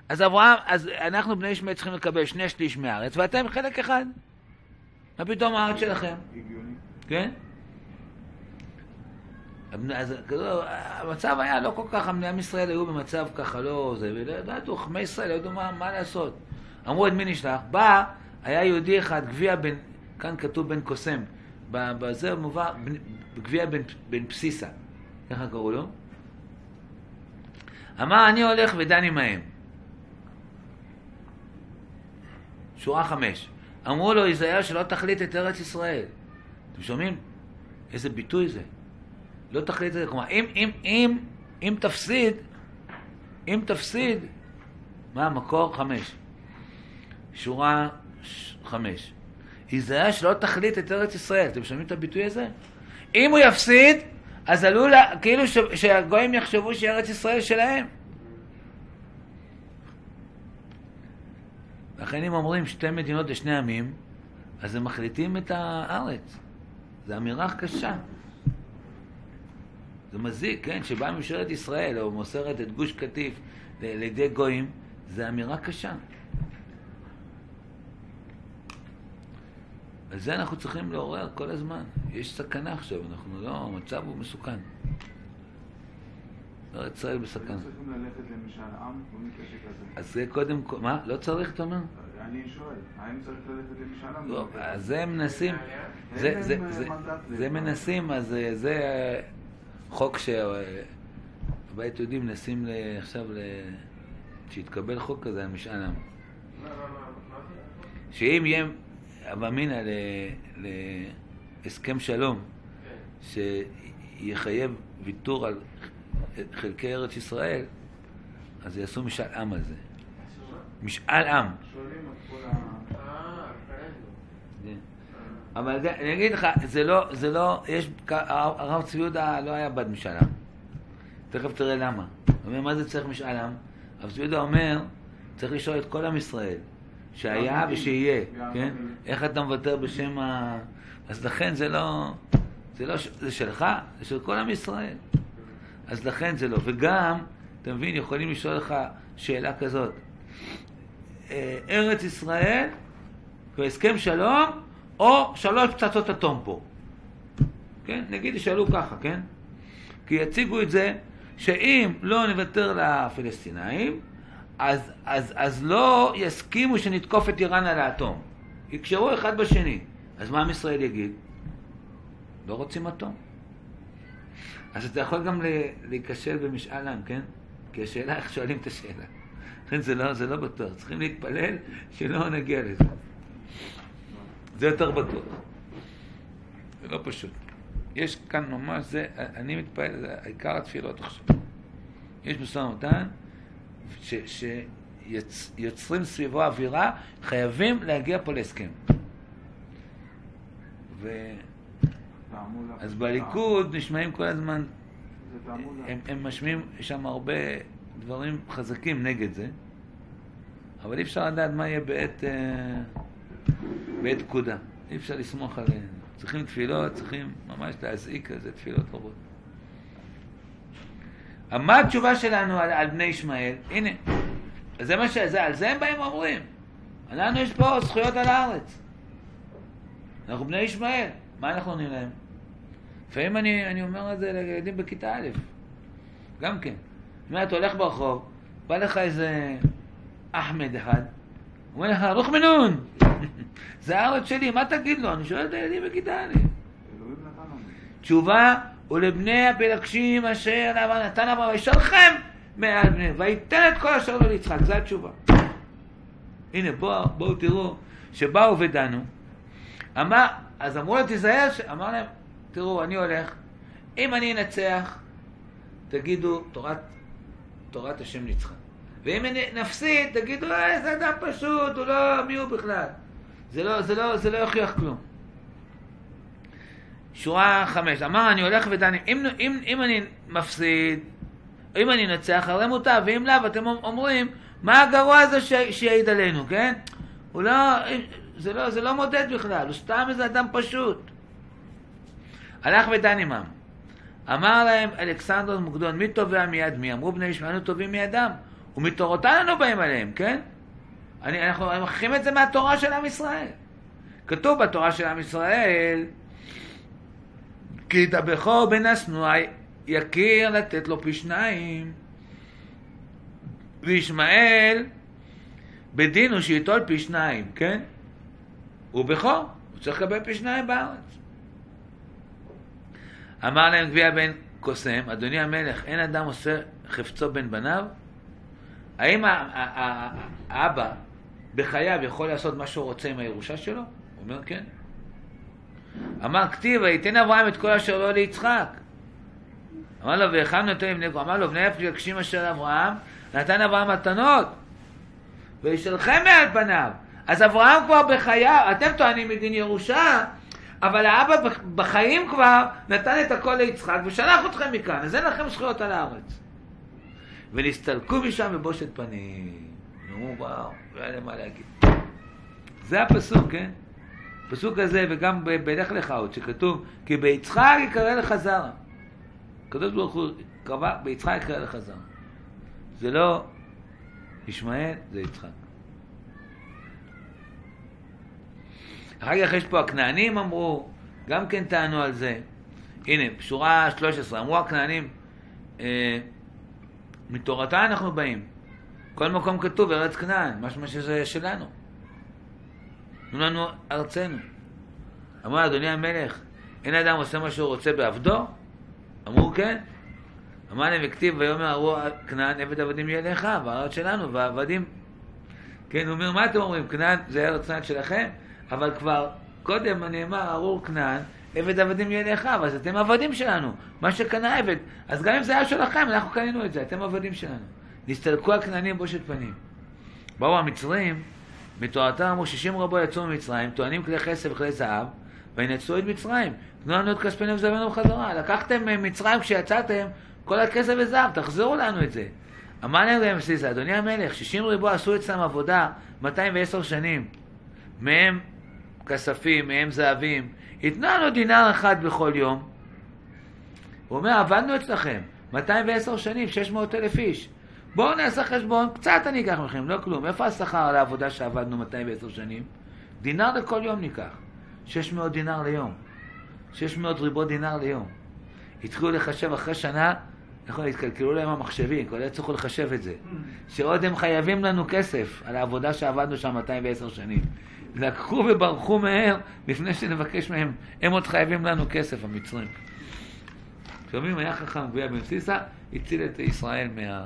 אז אברהם, אז אנחנו בני ישמעאל צריכים לקבל שני שליש מהארץ, ואתם חלק אחד. מה פתאום הארץ שלכם? כן? אז המצב היה לא כל כך, עם ישראל היו במצב ככה, לא זה, ולא ידעו, חכמי ישראל ידעו מה, מה לעשות. אמרו את מי נשלח? בא, היה יהודי אחד, גביע בן, כאן כתוב בן קוסם, בזה מובא, גביע בן, בן פסיסה, ככה קראו לו. אמר, אני הולך ודן עמהם. שורה חמש. אמרו לו, יזהר שלא תחליט את ארץ ישראל. אתם שומעים? איזה ביטוי זה. לא תחליט את זה. כלומר, אם, אם, אם, אם תפסיד, אם תפסיד, מה המקור? חמש. שורה. חמש. היזהר שלא תחליט את ארץ ישראל. אתם שומעים את הביטוי הזה? אם הוא יפסיד, אז עלול, כאילו ש... שהגויים יחשבו שארץ ישראל שלהם. לכן אם אומרים שתי מדינות לשני עמים, אז הם מחליטים את הארץ. זו אמירה קשה. זה מזיק, כן? שבאה ממשלת ישראל או מוסרת את גוש קטיף לידי גויים, זו אמירה קשה. על זה אנחנו צריכים לעורר כל הזמן. יש סכנה עכשיו, אנחנו לא, המצב הוא מסוכן. ארץ ישראל בסכנה. צריכים ללכת למשאל עם במקרה שכזה. אז זה קודם כל, מה? לא צריך, אתה אומר? אני שואל, האם צריך ללכת למשאל עם? לא, אז זה מנסים, זה מנסים, אז זה חוק שהבית יהודי מנסים עכשיו, שיתקבל חוק כזה על משאל עם. שאם יהיה אמינא להסכם שלום, שיחייב ויתור על חלקי ארץ ישראל, אז יעשו משאל עם על זה. משאל עם. אבל אני אגיד לך, זה לא, זה לא, יש, הרב צבי יהודה לא היה בעד משאל עם. תכף תראה למה. הוא אומר, מה זה צריך משאל עם? הרב צבי יהודה אומר, צריך לשאול את כל עם ישראל, שהיה ושיהיה, כן? איך אתה מוותר בשם ה... אז לכן זה לא, זה לא, זה שלך, זה של כל עם ישראל. אז לכן זה לא. וגם, אתה מבין, יכולים לשאול לך שאלה כזאת. אה, ארץ ישראל, הסכם שלום, או שלוש פצצות אטום פה. כן? נגיד ישאלו ככה, כן? כי יציגו את זה שאם לא נוותר לפלסטינאים, אז, אז, אז לא יסכימו שנתקוף את איראן על האטום. יקשרו אחד בשני. אז מה עם ישראל יגיד? לא רוצים אטום. אז אתה יכול גם להיכשל במשאל עם, כן? כי השאלה איך שואלים את השאלה. <laughs> זה לא, זה לא בטוח, צריכים להתפלל שלא נגיע לזה. זה יותר בטוח. זה לא פשוט. יש כאן ממש, זה, אני מתפלל, זה עיקר התפילות עכשיו. יש משא ומתן יוצ, יוצרים סביבו אווירה, חייבים להגיע פה להסכם. ו... אז בליכוד נשמעים כל הזמן. הם, הם משמיעים שם הרבה דברים חזקים נגד זה, אבל אי אפשר לדעת מה יהיה בעת, אה, בעת פקודה. אי אפשר לסמוך עליהם. צריכים תפילות, צריכים ממש להזעיק על זה תפילות רבות. מה התשובה שלנו על, על בני ישמעאל? הנה, זה מה ש... זה, על זה הם באים ואומרים. לנו יש פה זכויות על הארץ. אנחנו בני ישמעאל, מה אנחנו עונים להם? לפעמים אני, אני אומר את זה לילדים בכיתה א', גם כן. זאת אומרת, אתה הולך ברחוב, בא לך איזה אחמד אחד, אומר לך, רוח מנון! זה הארץ שלי, מה תגיד לו? אני שואל את הילדים בכיתה א'. תשובה, ולבני הפלגשים אשר אברהם נתן אברהם, וישלחם מעל בני, וייתן את כל אשר לו ליצחק, זו התשובה. הנה, בואו בוא, תראו, שבאו ודנו, אמר, אז אמרו לו תיזהר, אמר להם, תראו, אני הולך, אם אני אנצח, תגידו, תורת, תורת השם ניצחה. ואם אני נפסיד, תגידו, אה, זה אדם פשוט, הוא לא, מי הוא בכלל? זה לא, זה לא, זה לא יוכיח כלום. שורה חמש, אמר אני הולך ודני, אם, אם, אם אני מפסיד, אם אני אנצח, הרי מוטב, ואם לאו, אתם אומרים, מה הגרוע הזה ש- שיעיד עלינו, כן? הוא לא, זה לא, זה לא מודד בכלל, הוא סתם איזה אדם פשוט. הלך ודן עמם. אמר להם אלכסנדר מוקדון, מי תובע מיד מי? אמרו בני ישמעאל, אנו תובעים מידם, ומתורותינו באים עליהם, כן? אני, אנחנו מכריחים את זה מהתורה של עם ישראל. כתוב בתורה של עם ישראל, כי את הבכור בן השנואה יכיר לתת לו פי שניים. וישמעאל בדין הוא שייטול פי שניים, כן? הוא בכור, הוא צריך לקבל פי שניים בארץ. אמר להם גביע בן קוסם, אדוני המלך, אין אדם עושה חפצו בין בניו? האם האבא בחייו יכול לעשות מה שהוא רוצה עם הירושה שלו? הוא אומר כן. אמר כתיב, ויתן אברהם את כל אשר לו ליצחק. אמר לו, והיכן נותן לבני אמר לו, בני הפלגשים אשר אברהם, נתן אברהם מתנות, וישלחם מעל פניו. אז אברהם כבר בחייו, אתם טוענים מדין ירושה, אבל האבא בחיים כבר נתן את הכל ליצחק ושלח אתכם מכאן, אז אין לכם זכויות על הארץ. ונסתלקו משם בבושת פנים. נו, וואו, לא היה להם מה להגיד. זה הפסוק, כן? הפסוק הזה, וגם בלך לך עוד, שכתוב, כי ביצחק יקרא לך זרע. הקדוש ברוך הוא קבע, ביצחק יקרא לך זרע. זה לא ישמעאל, זה יצחק. אחר כך יש פה הכנענים אמרו, גם כן טענו על זה. הנה, שורה 13, אמרו הכנענים, אה, מתורתה אנחנו באים. כל מקום כתוב ארץ כנען, משמע שזה שלנו. תנו לנו ארצנו. אמר אדוני המלך, אין אדם עושה מה שהוא רוצה בעבדו? אמרו כן. אמר להם וכתיב ויאמר ארור כנען עבד עבדים יהיה לך, והארץ שלנו, והעבדים. כן, הוא אומר, מה אתם אומרים? כנען זה ארץ כנען שלכם? אבל כבר קודם נאמר ארור כנען, עבד עבדים יהיה לך, אז אתם עבדים שלנו. מה שקנה עבד. אז גם אם זה היה שלכם, אנחנו קנינו את זה, אתם עבדים שלנו. נסתלקו הכנענים בושת פנים. באו המצרים, מתורתם אמרו שישים רבו יצאו ממצרים, טוענים כלי כסף וכלי זהב, וינצלו את מצרים. תנו לנו את כספנו וזהבנו בחזרה. לקחתם ממצרים כשיצאתם כל הכסף וזהב, תחזירו לנו את זה. אמר להם רבי סיסא, אדוני המלך, שישים ריבו עשו אצלם עבודה 210 שנים. מהם כספים, מהם זהבים. ייתנו לנו דינר אחד בכל יום. הוא אומר, עבדנו אצלכם 210 שנים, 600 אלף איש. בואו נעשה חשבון, קצת אני אקח מכם, לא כלום. איפה השכר על העבודה שעבדנו 210 שנים? דינר לכל יום ניקח. 600 דינר ליום. 600 ריבו דינר ליום. התחילו לחשב אחרי שנה, נכון, התקלקלו להם המחשבים, כבר לא יצטרכו לחשב את זה. שעוד הם חייבים לנו כסף על העבודה שעבדנו שם 210 שנים. לקחו וברחו מהר לפני שנבקש מהם, הם עוד חייבים לנו כסף, המצרים. שומעים, היה חכם גביע בן סיסא, הציל את ישראל מה...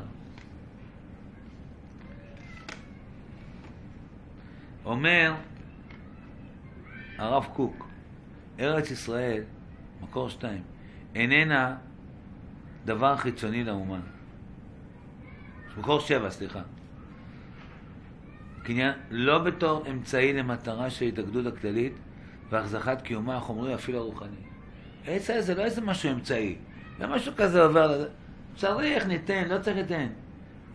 אומר הרב קוק, ארץ ישראל, מקור שתיים, איננה דבר חיצוני לאומן. מקור שבע, סליחה. קניין לא בתור אמצעי למטרה של התאגדות הכללית והחזקת קיומה החומרי אפילו הרוחני. ישראל זה לא איזה משהו אמצעי, זה משהו כזה עובר לזה. צריך, ניתן, לא צריך ניתן.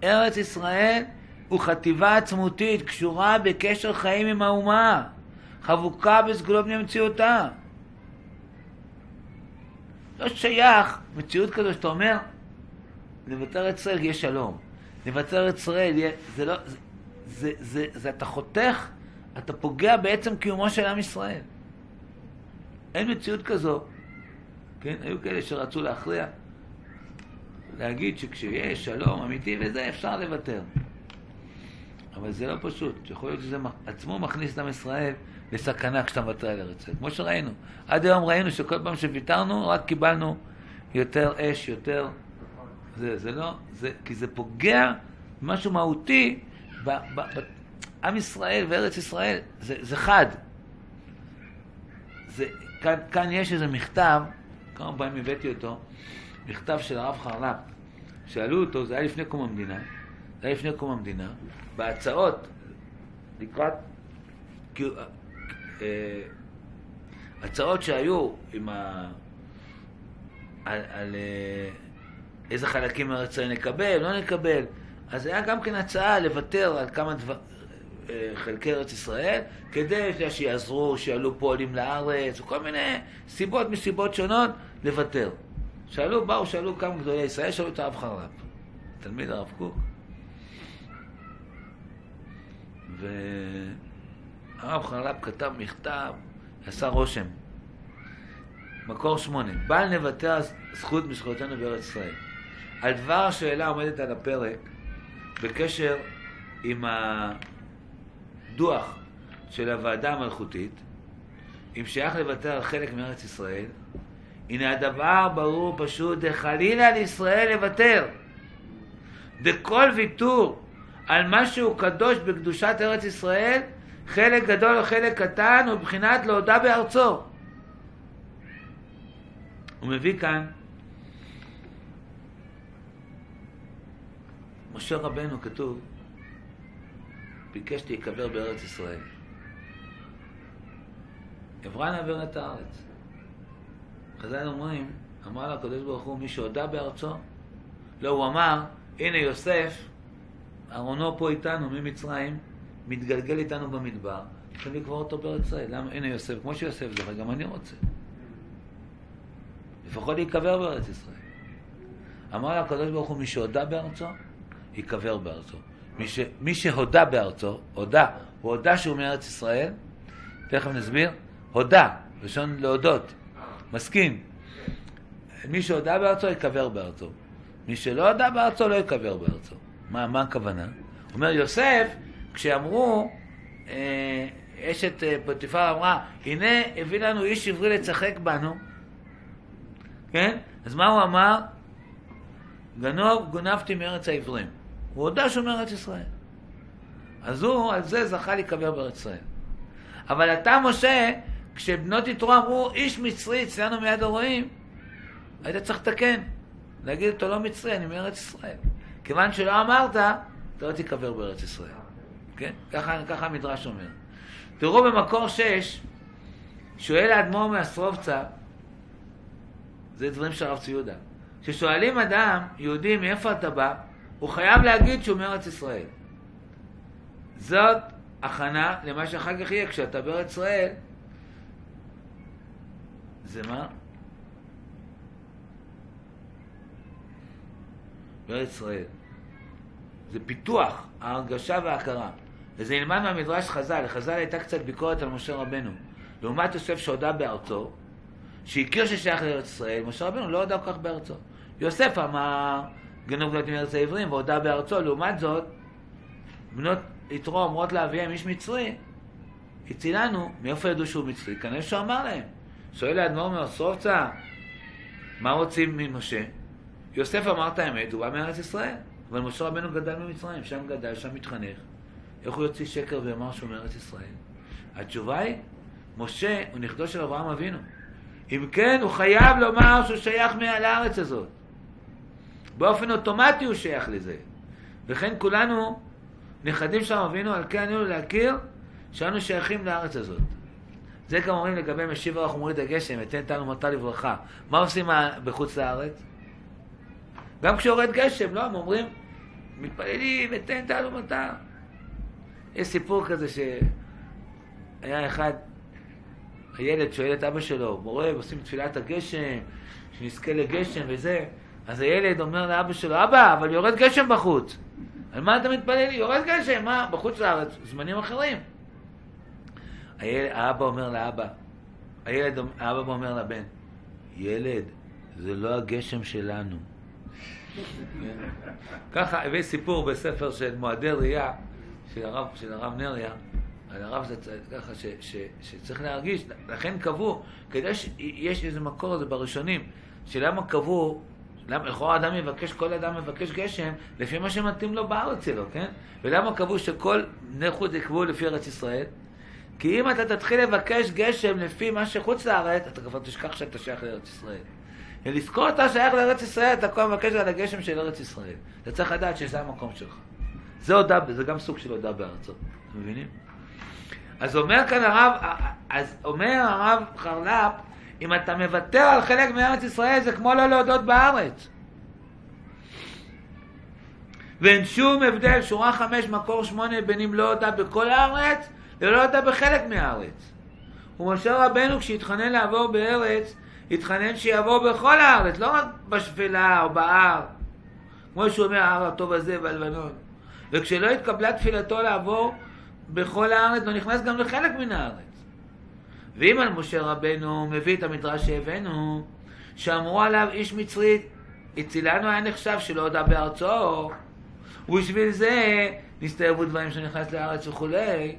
ארץ ישראל הוא חטיבה עצמותית, קשורה בקשר חיים עם האומה, חבוקה בסגולות בני מציאותה. לא שייך מציאות כזו שאתה אומר, את ישראל יהיה שלום. את ישראל יהיה... זה לא... זה, זה, זה, זה אתה חותך, אתה פוגע בעצם קיומו של עם ישראל. אין מציאות כזו. כן? היו כאלה שרצו להכריע, להגיד שכשיש שלום אמיתי וזה, אפשר לוותר. אבל זה לא פשוט. יכול להיות שזה עצמו מכניס את עם ישראל לסכנה כשאתה מוותר על ארץ ישראל. כמו שראינו. עד היום ראינו שכל פעם שוויתרנו, רק קיבלנו יותר אש, יותר... זה, זה לא... זה, כי זה פוגע במשהו מהותי בעם ישראל וארץ ישראל. זה, זה חד. זה, כאן, כאן יש איזה מכתב, כמה פעמים הבאתי אותו, מכתב של הרב חרל"פ. שאלו אותו, זה היה לפני קום המדינה, זה היה לפני קום המדינה, בהצעות לקראת, אה, הצעות שהיו עם ה... על, על אה, איזה חלקים מארץ ישראל נקבל, לא נקבל, אז היה גם כן הצעה לוותר על כמה דבר, אה, חלקי ארץ ישראל, כדי שיעזרו, שיעלו פועלים לארץ, וכל מיני סיבות מסיבות שונות, לוותר. שאלו, באו, שאלו כמה גדולי ישראל, שאלו את הרב חרל"פ, תלמיד הרב קוק. והרב חרל"פ כתב מכתב, עשה רושם. מקור שמונה, בל נוותר זכות מזכויותינו בארץ ישראל. על דבר השאלה עומדת על הפרק בקשר עם הדוח של הוועדה המלכותית, אם שייך לוותר על חלק מארץ ישראל, הנה הדבר ברור פשוט, דחלילה לישראל לוותר. דכל ויתור על משהו קדוש בקדושת ארץ ישראל, חלק גדול או חלק קטן, הוא מבחינת להודה בארצו. הוא מביא כאן, משה רבנו כתוב, ביקש להיקבר בארץ ישראל. עברה נעבר את הארץ. חז"ל אומרים, אמר לה הקדוש ברוך הוא, מי שהודה בארצו, לא, הוא אמר, הנה יוסף, ארונו פה איתנו ממצרים, מתגלגל איתנו במדבר, צריכים לקבור אותו בארץ ישראל. למה? הנה יוסף, כמו שיוסף זוכר, גם אני רוצה. לפחות להיקבר בארץ ישראל. אמר לה הקדוש ברוך הוא, מי שהודה בארצו, ייקבר בארצו. מי, ש... מי שהודה בארצו, הודה, הוא הודה שהוא מארץ ישראל, תכף נסביר, הודה, ראשון להודות, מסכים. מי שהודה בארצו, ייקבר בארצו. מי שלא הודה בארצו, לא ייקבר בארצו. מה, מה הכוונה? אומר יוסף, כשאמרו, אה, אשת אה, פוטיפר אמרה, הנה הביא לנו איש עברי לצחק בנו, כן? אז מה הוא אמר? גנוב, גונבתי מארץ העברים. הוא הודה שהוא מארץ ישראל. אז הוא על זה זכה להיקבר בארץ ישראל. אבל אתה, משה, כשבנות יתרו אמרו, איש מצרי אצלנו מיד הרועים, היית צריך לתקן. להגיד, אתה לא מצרי, אני מארץ ישראל. כיוון שלא אמרת, אתה לא תיקבר בארץ ישראל. כן? ככה, ככה המדרש אומר. תראו במקור שש, שואל האדמו"ר מאסרובצה, זה דברים של הרב ציודה, כששואלים אדם, יהודי, מאיפה אתה בא, הוא חייב להגיד שהוא מארץ ישראל. זאת הכנה למה שאחר כך יהיה, כשאתה בארץ ישראל, זה מה? בארץ ישראל. זה פיתוח ההרגשה וההכרה. וזה נלמד מהמדרש חז"ל. לחז"ל הייתה קצת ביקורת על משה רבנו. לעומת יוסף שהודה בארצו, שהכיר ששייך לארץ ישראל, משה רבנו לא הודה כל כך בארצו. יוסף אמר, גנוב גלות מארץ העברים, והודה בארצו. לעומת זאת, בנות יתרו אומרות לאביהם, איש מצרי, הצילנו, מאיפה ידעו שהוא מצרי? כנראה שהוא אמר להם. שואל האדמו"ר מאוסרובצה, מה רוצים ממשה? יוסף אמר את האמת, הוא בא מארץ ישראל. אבל משה רבנו גדל במצרים, שם גדל, שם מתחנך. איך הוא יוציא שקר ויאמר שהוא מארץ ישראל? התשובה היא, משה הוא נכדו של אברהם אבינו. אם כן, הוא חייב לומר שהוא שייך לארץ הזאת. באופן אוטומטי הוא שייך לזה. וכן כולנו נכדים של אבינו, על כן עלינו להכיר שאנו שייכים לארץ הזאת. זה גם אומרים לגבי משיב הרוח ומוריד הגשם, אתן תנו מטה לברכה. מה עושים בחוץ לארץ? גם כשיורד גשם, לא? הם אומרים, מתפללים, אתן תנו מטה. יש סיפור כזה שהיה אחד, הילד שואל את אבא שלו, מורה, עושים תפילת הגשם, שנזכה לגשם וזה. אז הילד אומר לאבא שלו, אבא, אבל יורד גשם בחוץ. על מה אתה מתפלל? יורד גשם, מה? בחוץ לארץ, זמנים אחרים. הילד, האבא אומר לאבא, הילד, האבא אומר לבן, ילד, זה לא הגשם שלנו. ככה הביא סיפור בספר של מועדי ראייה, של הרב, של הרב נריה, על הרב זה ככה ש, ש, שצריך להרגיש, לכן קבעו, כדי שיש איזה מקור הזה בראשונים, שלמה קבעו, לכאורה אדם יבקש, כל אדם מבקש גשם לפי מה שמתאים לו בארץ שלו, כן? ולמה קבעו שכל חוץ יקבעו לפי ארץ ישראל? כי אם אתה תתחיל לבקש גשם לפי מה שחוץ לארץ, אתה כבר תשכח שאתה שייך לארץ ישראל. ולזכור אתה שייך לארץ ישראל, אתה כל מבקש על הגשם של ארץ ישראל. אתה צריך לדעת שזה המקום שלך. זה הודעה, זה גם סוג של הודעה בארצות, אתם מבינים? אז אומר כאן הרב, אז אומר הרב חרל"פ, אם אתה מוותר על חלק מארץ ישראל, זה כמו לא להודות בארץ. ואין שום הבדל, שורה חמש, מקור שמונה, בין אם לא הודה בכל הארץ, ולא הודה בחלק מהארץ. ומשה רבנו, כשהתחנן לעבור בארץ, התחנן שיעבור בכל הארץ, לא רק בשפלה או בהר, כמו שהוא אומר, ההר הטוב הזה בלבנון. וכשלא התקבלה תפילתו לעבור בכל הארץ, הוא נכנס גם לחלק מן הארץ. ואם על משה רבנו מביא את המדרש שהבאנו, שאמרו עליו איש מצרי, הצילנו היה נחשב שלא הודה בארצו, ובשביל זה נסתייבו דברים שנכנס לארץ וכולי.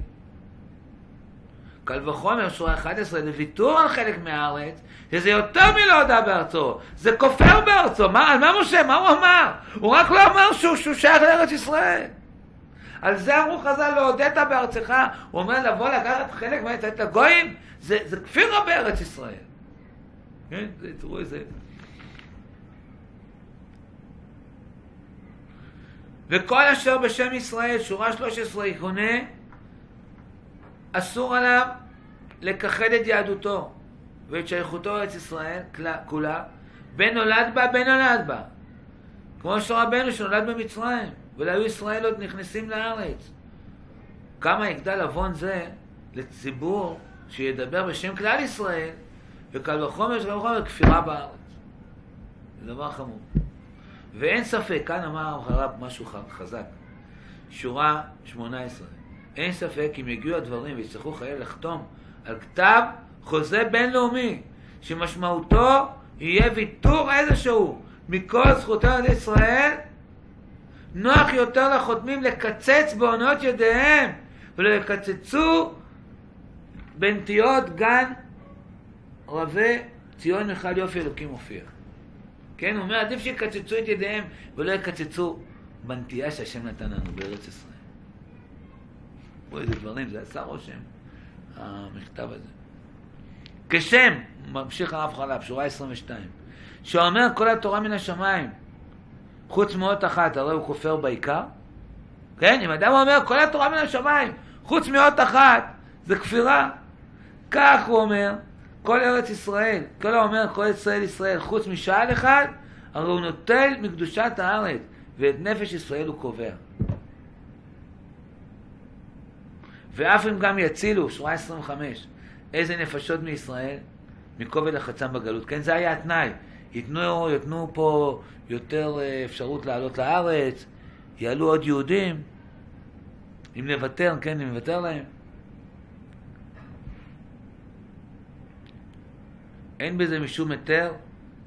קל וחומר, שורה 11, לוויתור על חלק מהארץ, שזה יותר מלא הודה בארצו, זה כופר בארצו. מה, על מה משה? מה הוא אמר? הוא רק לא אמר שהוא, שהוא שייך לארץ ישראל. על זה אמרו חז"ל, לא הודית בארצך. הוא אומר לבוא לקחת חלק ולתת לגויים, זה, זה כפירה בארץ ישראל. כן? זה, תראו איזה... וכל אשר בשם ישראל, שורה 13, יקונה, אסור עליו לכחד את יהדותו ואת שייכותו לארץ ישראל כולה, בין נולד בה, בין נולד בה. כמו שרבנו שנולד במצרים, ולא היו ישראל עוד נכנסים לארץ. כמה יגדל עוון זה לציבור שידבר בשם כלל ישראל, וקל וחומר של וחומר כפירה בארץ. זה דבר חמור. ואין ספק, כאן אמר הרב משהו חזק, שורה 18, אין ספק אם יגיעו הדברים ויצטרכו חייל לחתום על כתב חוזה בינלאומי, שמשמעותו יהיה ויתור איזשהו מכל זכותו על ישראל, נוח יותר לחותמים לקצץ בעונות ידיהם ולא יקצצו בנטיות גן רבה ציון מיכל יופי אלוקים מופיע. כן, הוא אומר, עדיף שיקצצו את ידיהם ולא יקצצו בנטייה שהשם נתן לנו בארץ ישראל. תראו איזה דברים, זה עשה רושם, המכתב הזה. כשם, ממשיך הרב חלב, שורה 22, שאומר כל התורה מן השמיים, חוץ מאות אחת, הרי הוא כופר בעיקר. כן, אם אדם אומר כל התורה מן השמיים, חוץ מאות אחת, זה כפירה. כך הוא אומר, כל ארץ ישראל, כל האומר כל ישראל ישראל, חוץ משעל אחד, הרי הוא נוטל מקדושת הארץ, ואת נפש ישראל הוא קובע. ואף אם גם יצילו, שורה 25, איזה נפשות מישראל? מכובד לחצם בגלות. כן, זה היה התנאי. ייתנו, ייתנו פה יותר אה, אפשרות לעלות לארץ, יעלו עוד יהודים. אם נוותר, כן, אם נוותר להם. אין בזה משום היתר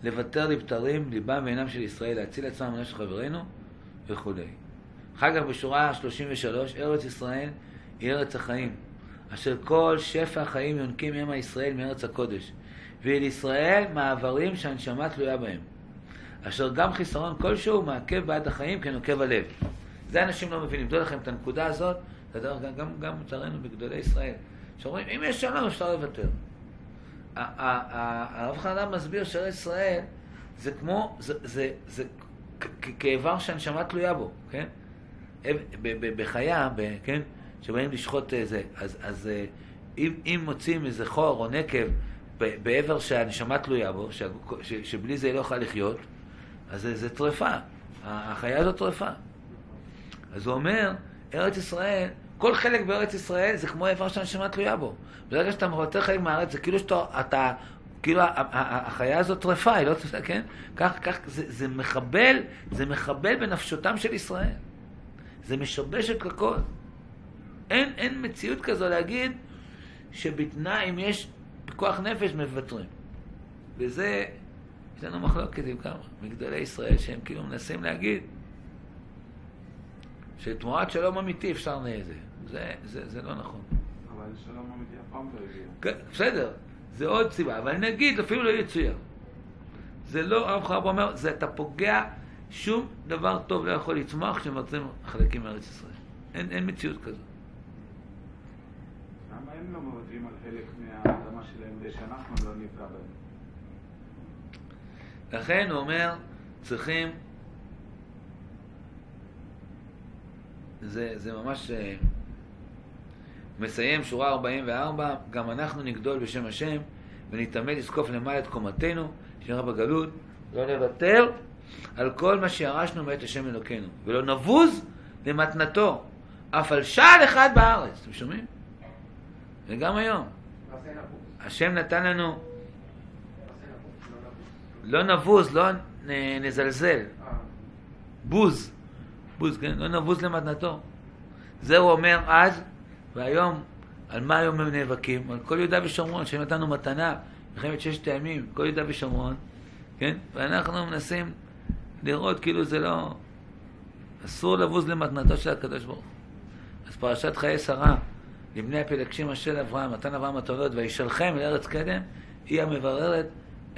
לוותר לבתרים, ליבם ועינם של ישראל, להציל עצמם מנפש חברינו וכולי. אחר כך בשורה 33, ארץ ישראל היא ארץ החיים, אשר כל שפע החיים יונקים ימה ישראל מארץ הקודש, ואל ישראל מעברים שהנשמה תלויה בהם, אשר גם חיסרון כלשהו מעכב בעד החיים כנוקב הלב. זה אנשים לא מבינים. דעו לכם את הנקודה הזאת, גם, גם, גם לצערנו בגדולי ישראל, שאומרים, אם יש שלום אפשר לוותר. הרב חנן מסביר שארץ ישראל זה כמו, זה, כאיבר שהנשמה תלויה בו, כן? בחיה, כן, שבאים לשחוט אה, זה, אז, אז אה, אם, אם מוצאים איזה חור או נקב בעבר שהנשמה תלויה בו, שה- ש, שבלי זה היא לא יכולה לחיות, אז זה, זה טרפה. החיה הזאת טרפה. אז הוא אומר, ארץ ישראל, כל חלק בארץ ישראל זה כמו איבר שהנשמה תלויה בו. ברגע שאתה מוותר חלק מהארץ, זה כאילו שאתה, אתה, כאילו החיה הזאת טרפה, היא לא טרפה, כן? כך, כך, זה, זה מחבל, זה מחבל בנפשותם של ישראל. זה משבש את הכל. אין, אין מציאות כזו להגיד שבתנאי, אם יש פיקוח נפש, מוותרים. וזה, יש לנו מחלוקת עם כמה מגדולי ישראל, שהם כאילו מנסים להגיד שתמורת שלום אמיתי אפשר לזה. זה, זה, זה לא נכון. אבל שלום אמיתי אף פעם לא הגיע. כן, בסדר, זה עוד סיבה, אבל נגיד, אפילו לא יצויר. זה לא, הרב חרב אומר, זה אתה פוגע, שום דבר טוב לא יכול לצמוח כשמבצעים חלקים מארץ ישראל. אין, אין מציאות כזו. לא מוותרים על חלק מהאדמה שלהם כדי שאנחנו לא נפגע בהם? לכן הוא אומר, צריכים... זה, זה ממש אה, מסיים שורה 44, גם אנחנו נגדול בשם השם ונתעמד לזקוף למעלה את קומתנו, שנראה בגלות, לא נוותר על כל מה שירשנו מאת השם אלוקינו, ולא נבוז למתנתו, אף על שעל אחד בארץ. אתם שומעים? וגם היום. השם נתן לנו לא נבוז, לא נזלזל. בוז. בוז, כן? לא נבוז למתנתו. זה הוא אומר אז, והיום, על מה היום הם נאבקים? על כל יהודה ושומרון, שהם נתנו מתנה, מלחמת ששת הימים, כל יהודה ושומרון, כן? ואנחנו מנסים לראות כאילו זה לא... אסור לבוז למתנתו של הקדוש ברוך הוא. אז פרשת חיי שרה, לבני הפלגשים אשר אברהם, נתן אברהם מתנות, וישלחם אל ארץ קדם, היא המבררת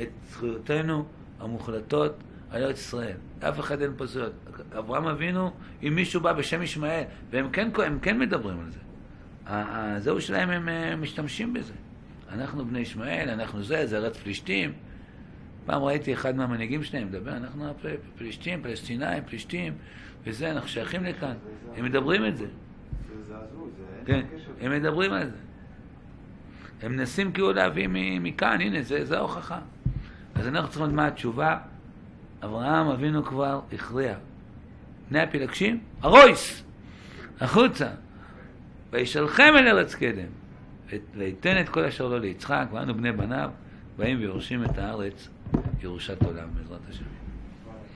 את זכויותינו המוחלטות על ארץ ישראל. אף אחד אין פה זכויות. אברהם אבינו, אם מישהו בא בשם ישמעאל, והם כן, כן מדברים על זה. הזהו שלהם, הם משתמשים בזה. אנחנו בני ישמעאל, אנחנו זה, זה ארץ פלישתים. פעם ראיתי אחד מהמנהיגים שלהם מדבר, אנחנו פלישתים, פלסטינאים, פלישתים, וזה, אנחנו שייכים לכאן. הם מדברים את זה. כן. הם מדברים על זה. הם מנסים כאילו להביא מכאן, הנה, זה, ההוכחה. אז אנחנו צריכים לדעת מה התשובה. אברהם אבינו כבר הכריע. בני הפילגשים, הרויס! החוצה! וישלחם אל ארץ קדם, ויתן את כל אשר לו ליצחק, ואנו בני בניו, באים ויורשים את הארץ, ירושת עולם, בעזרת השם.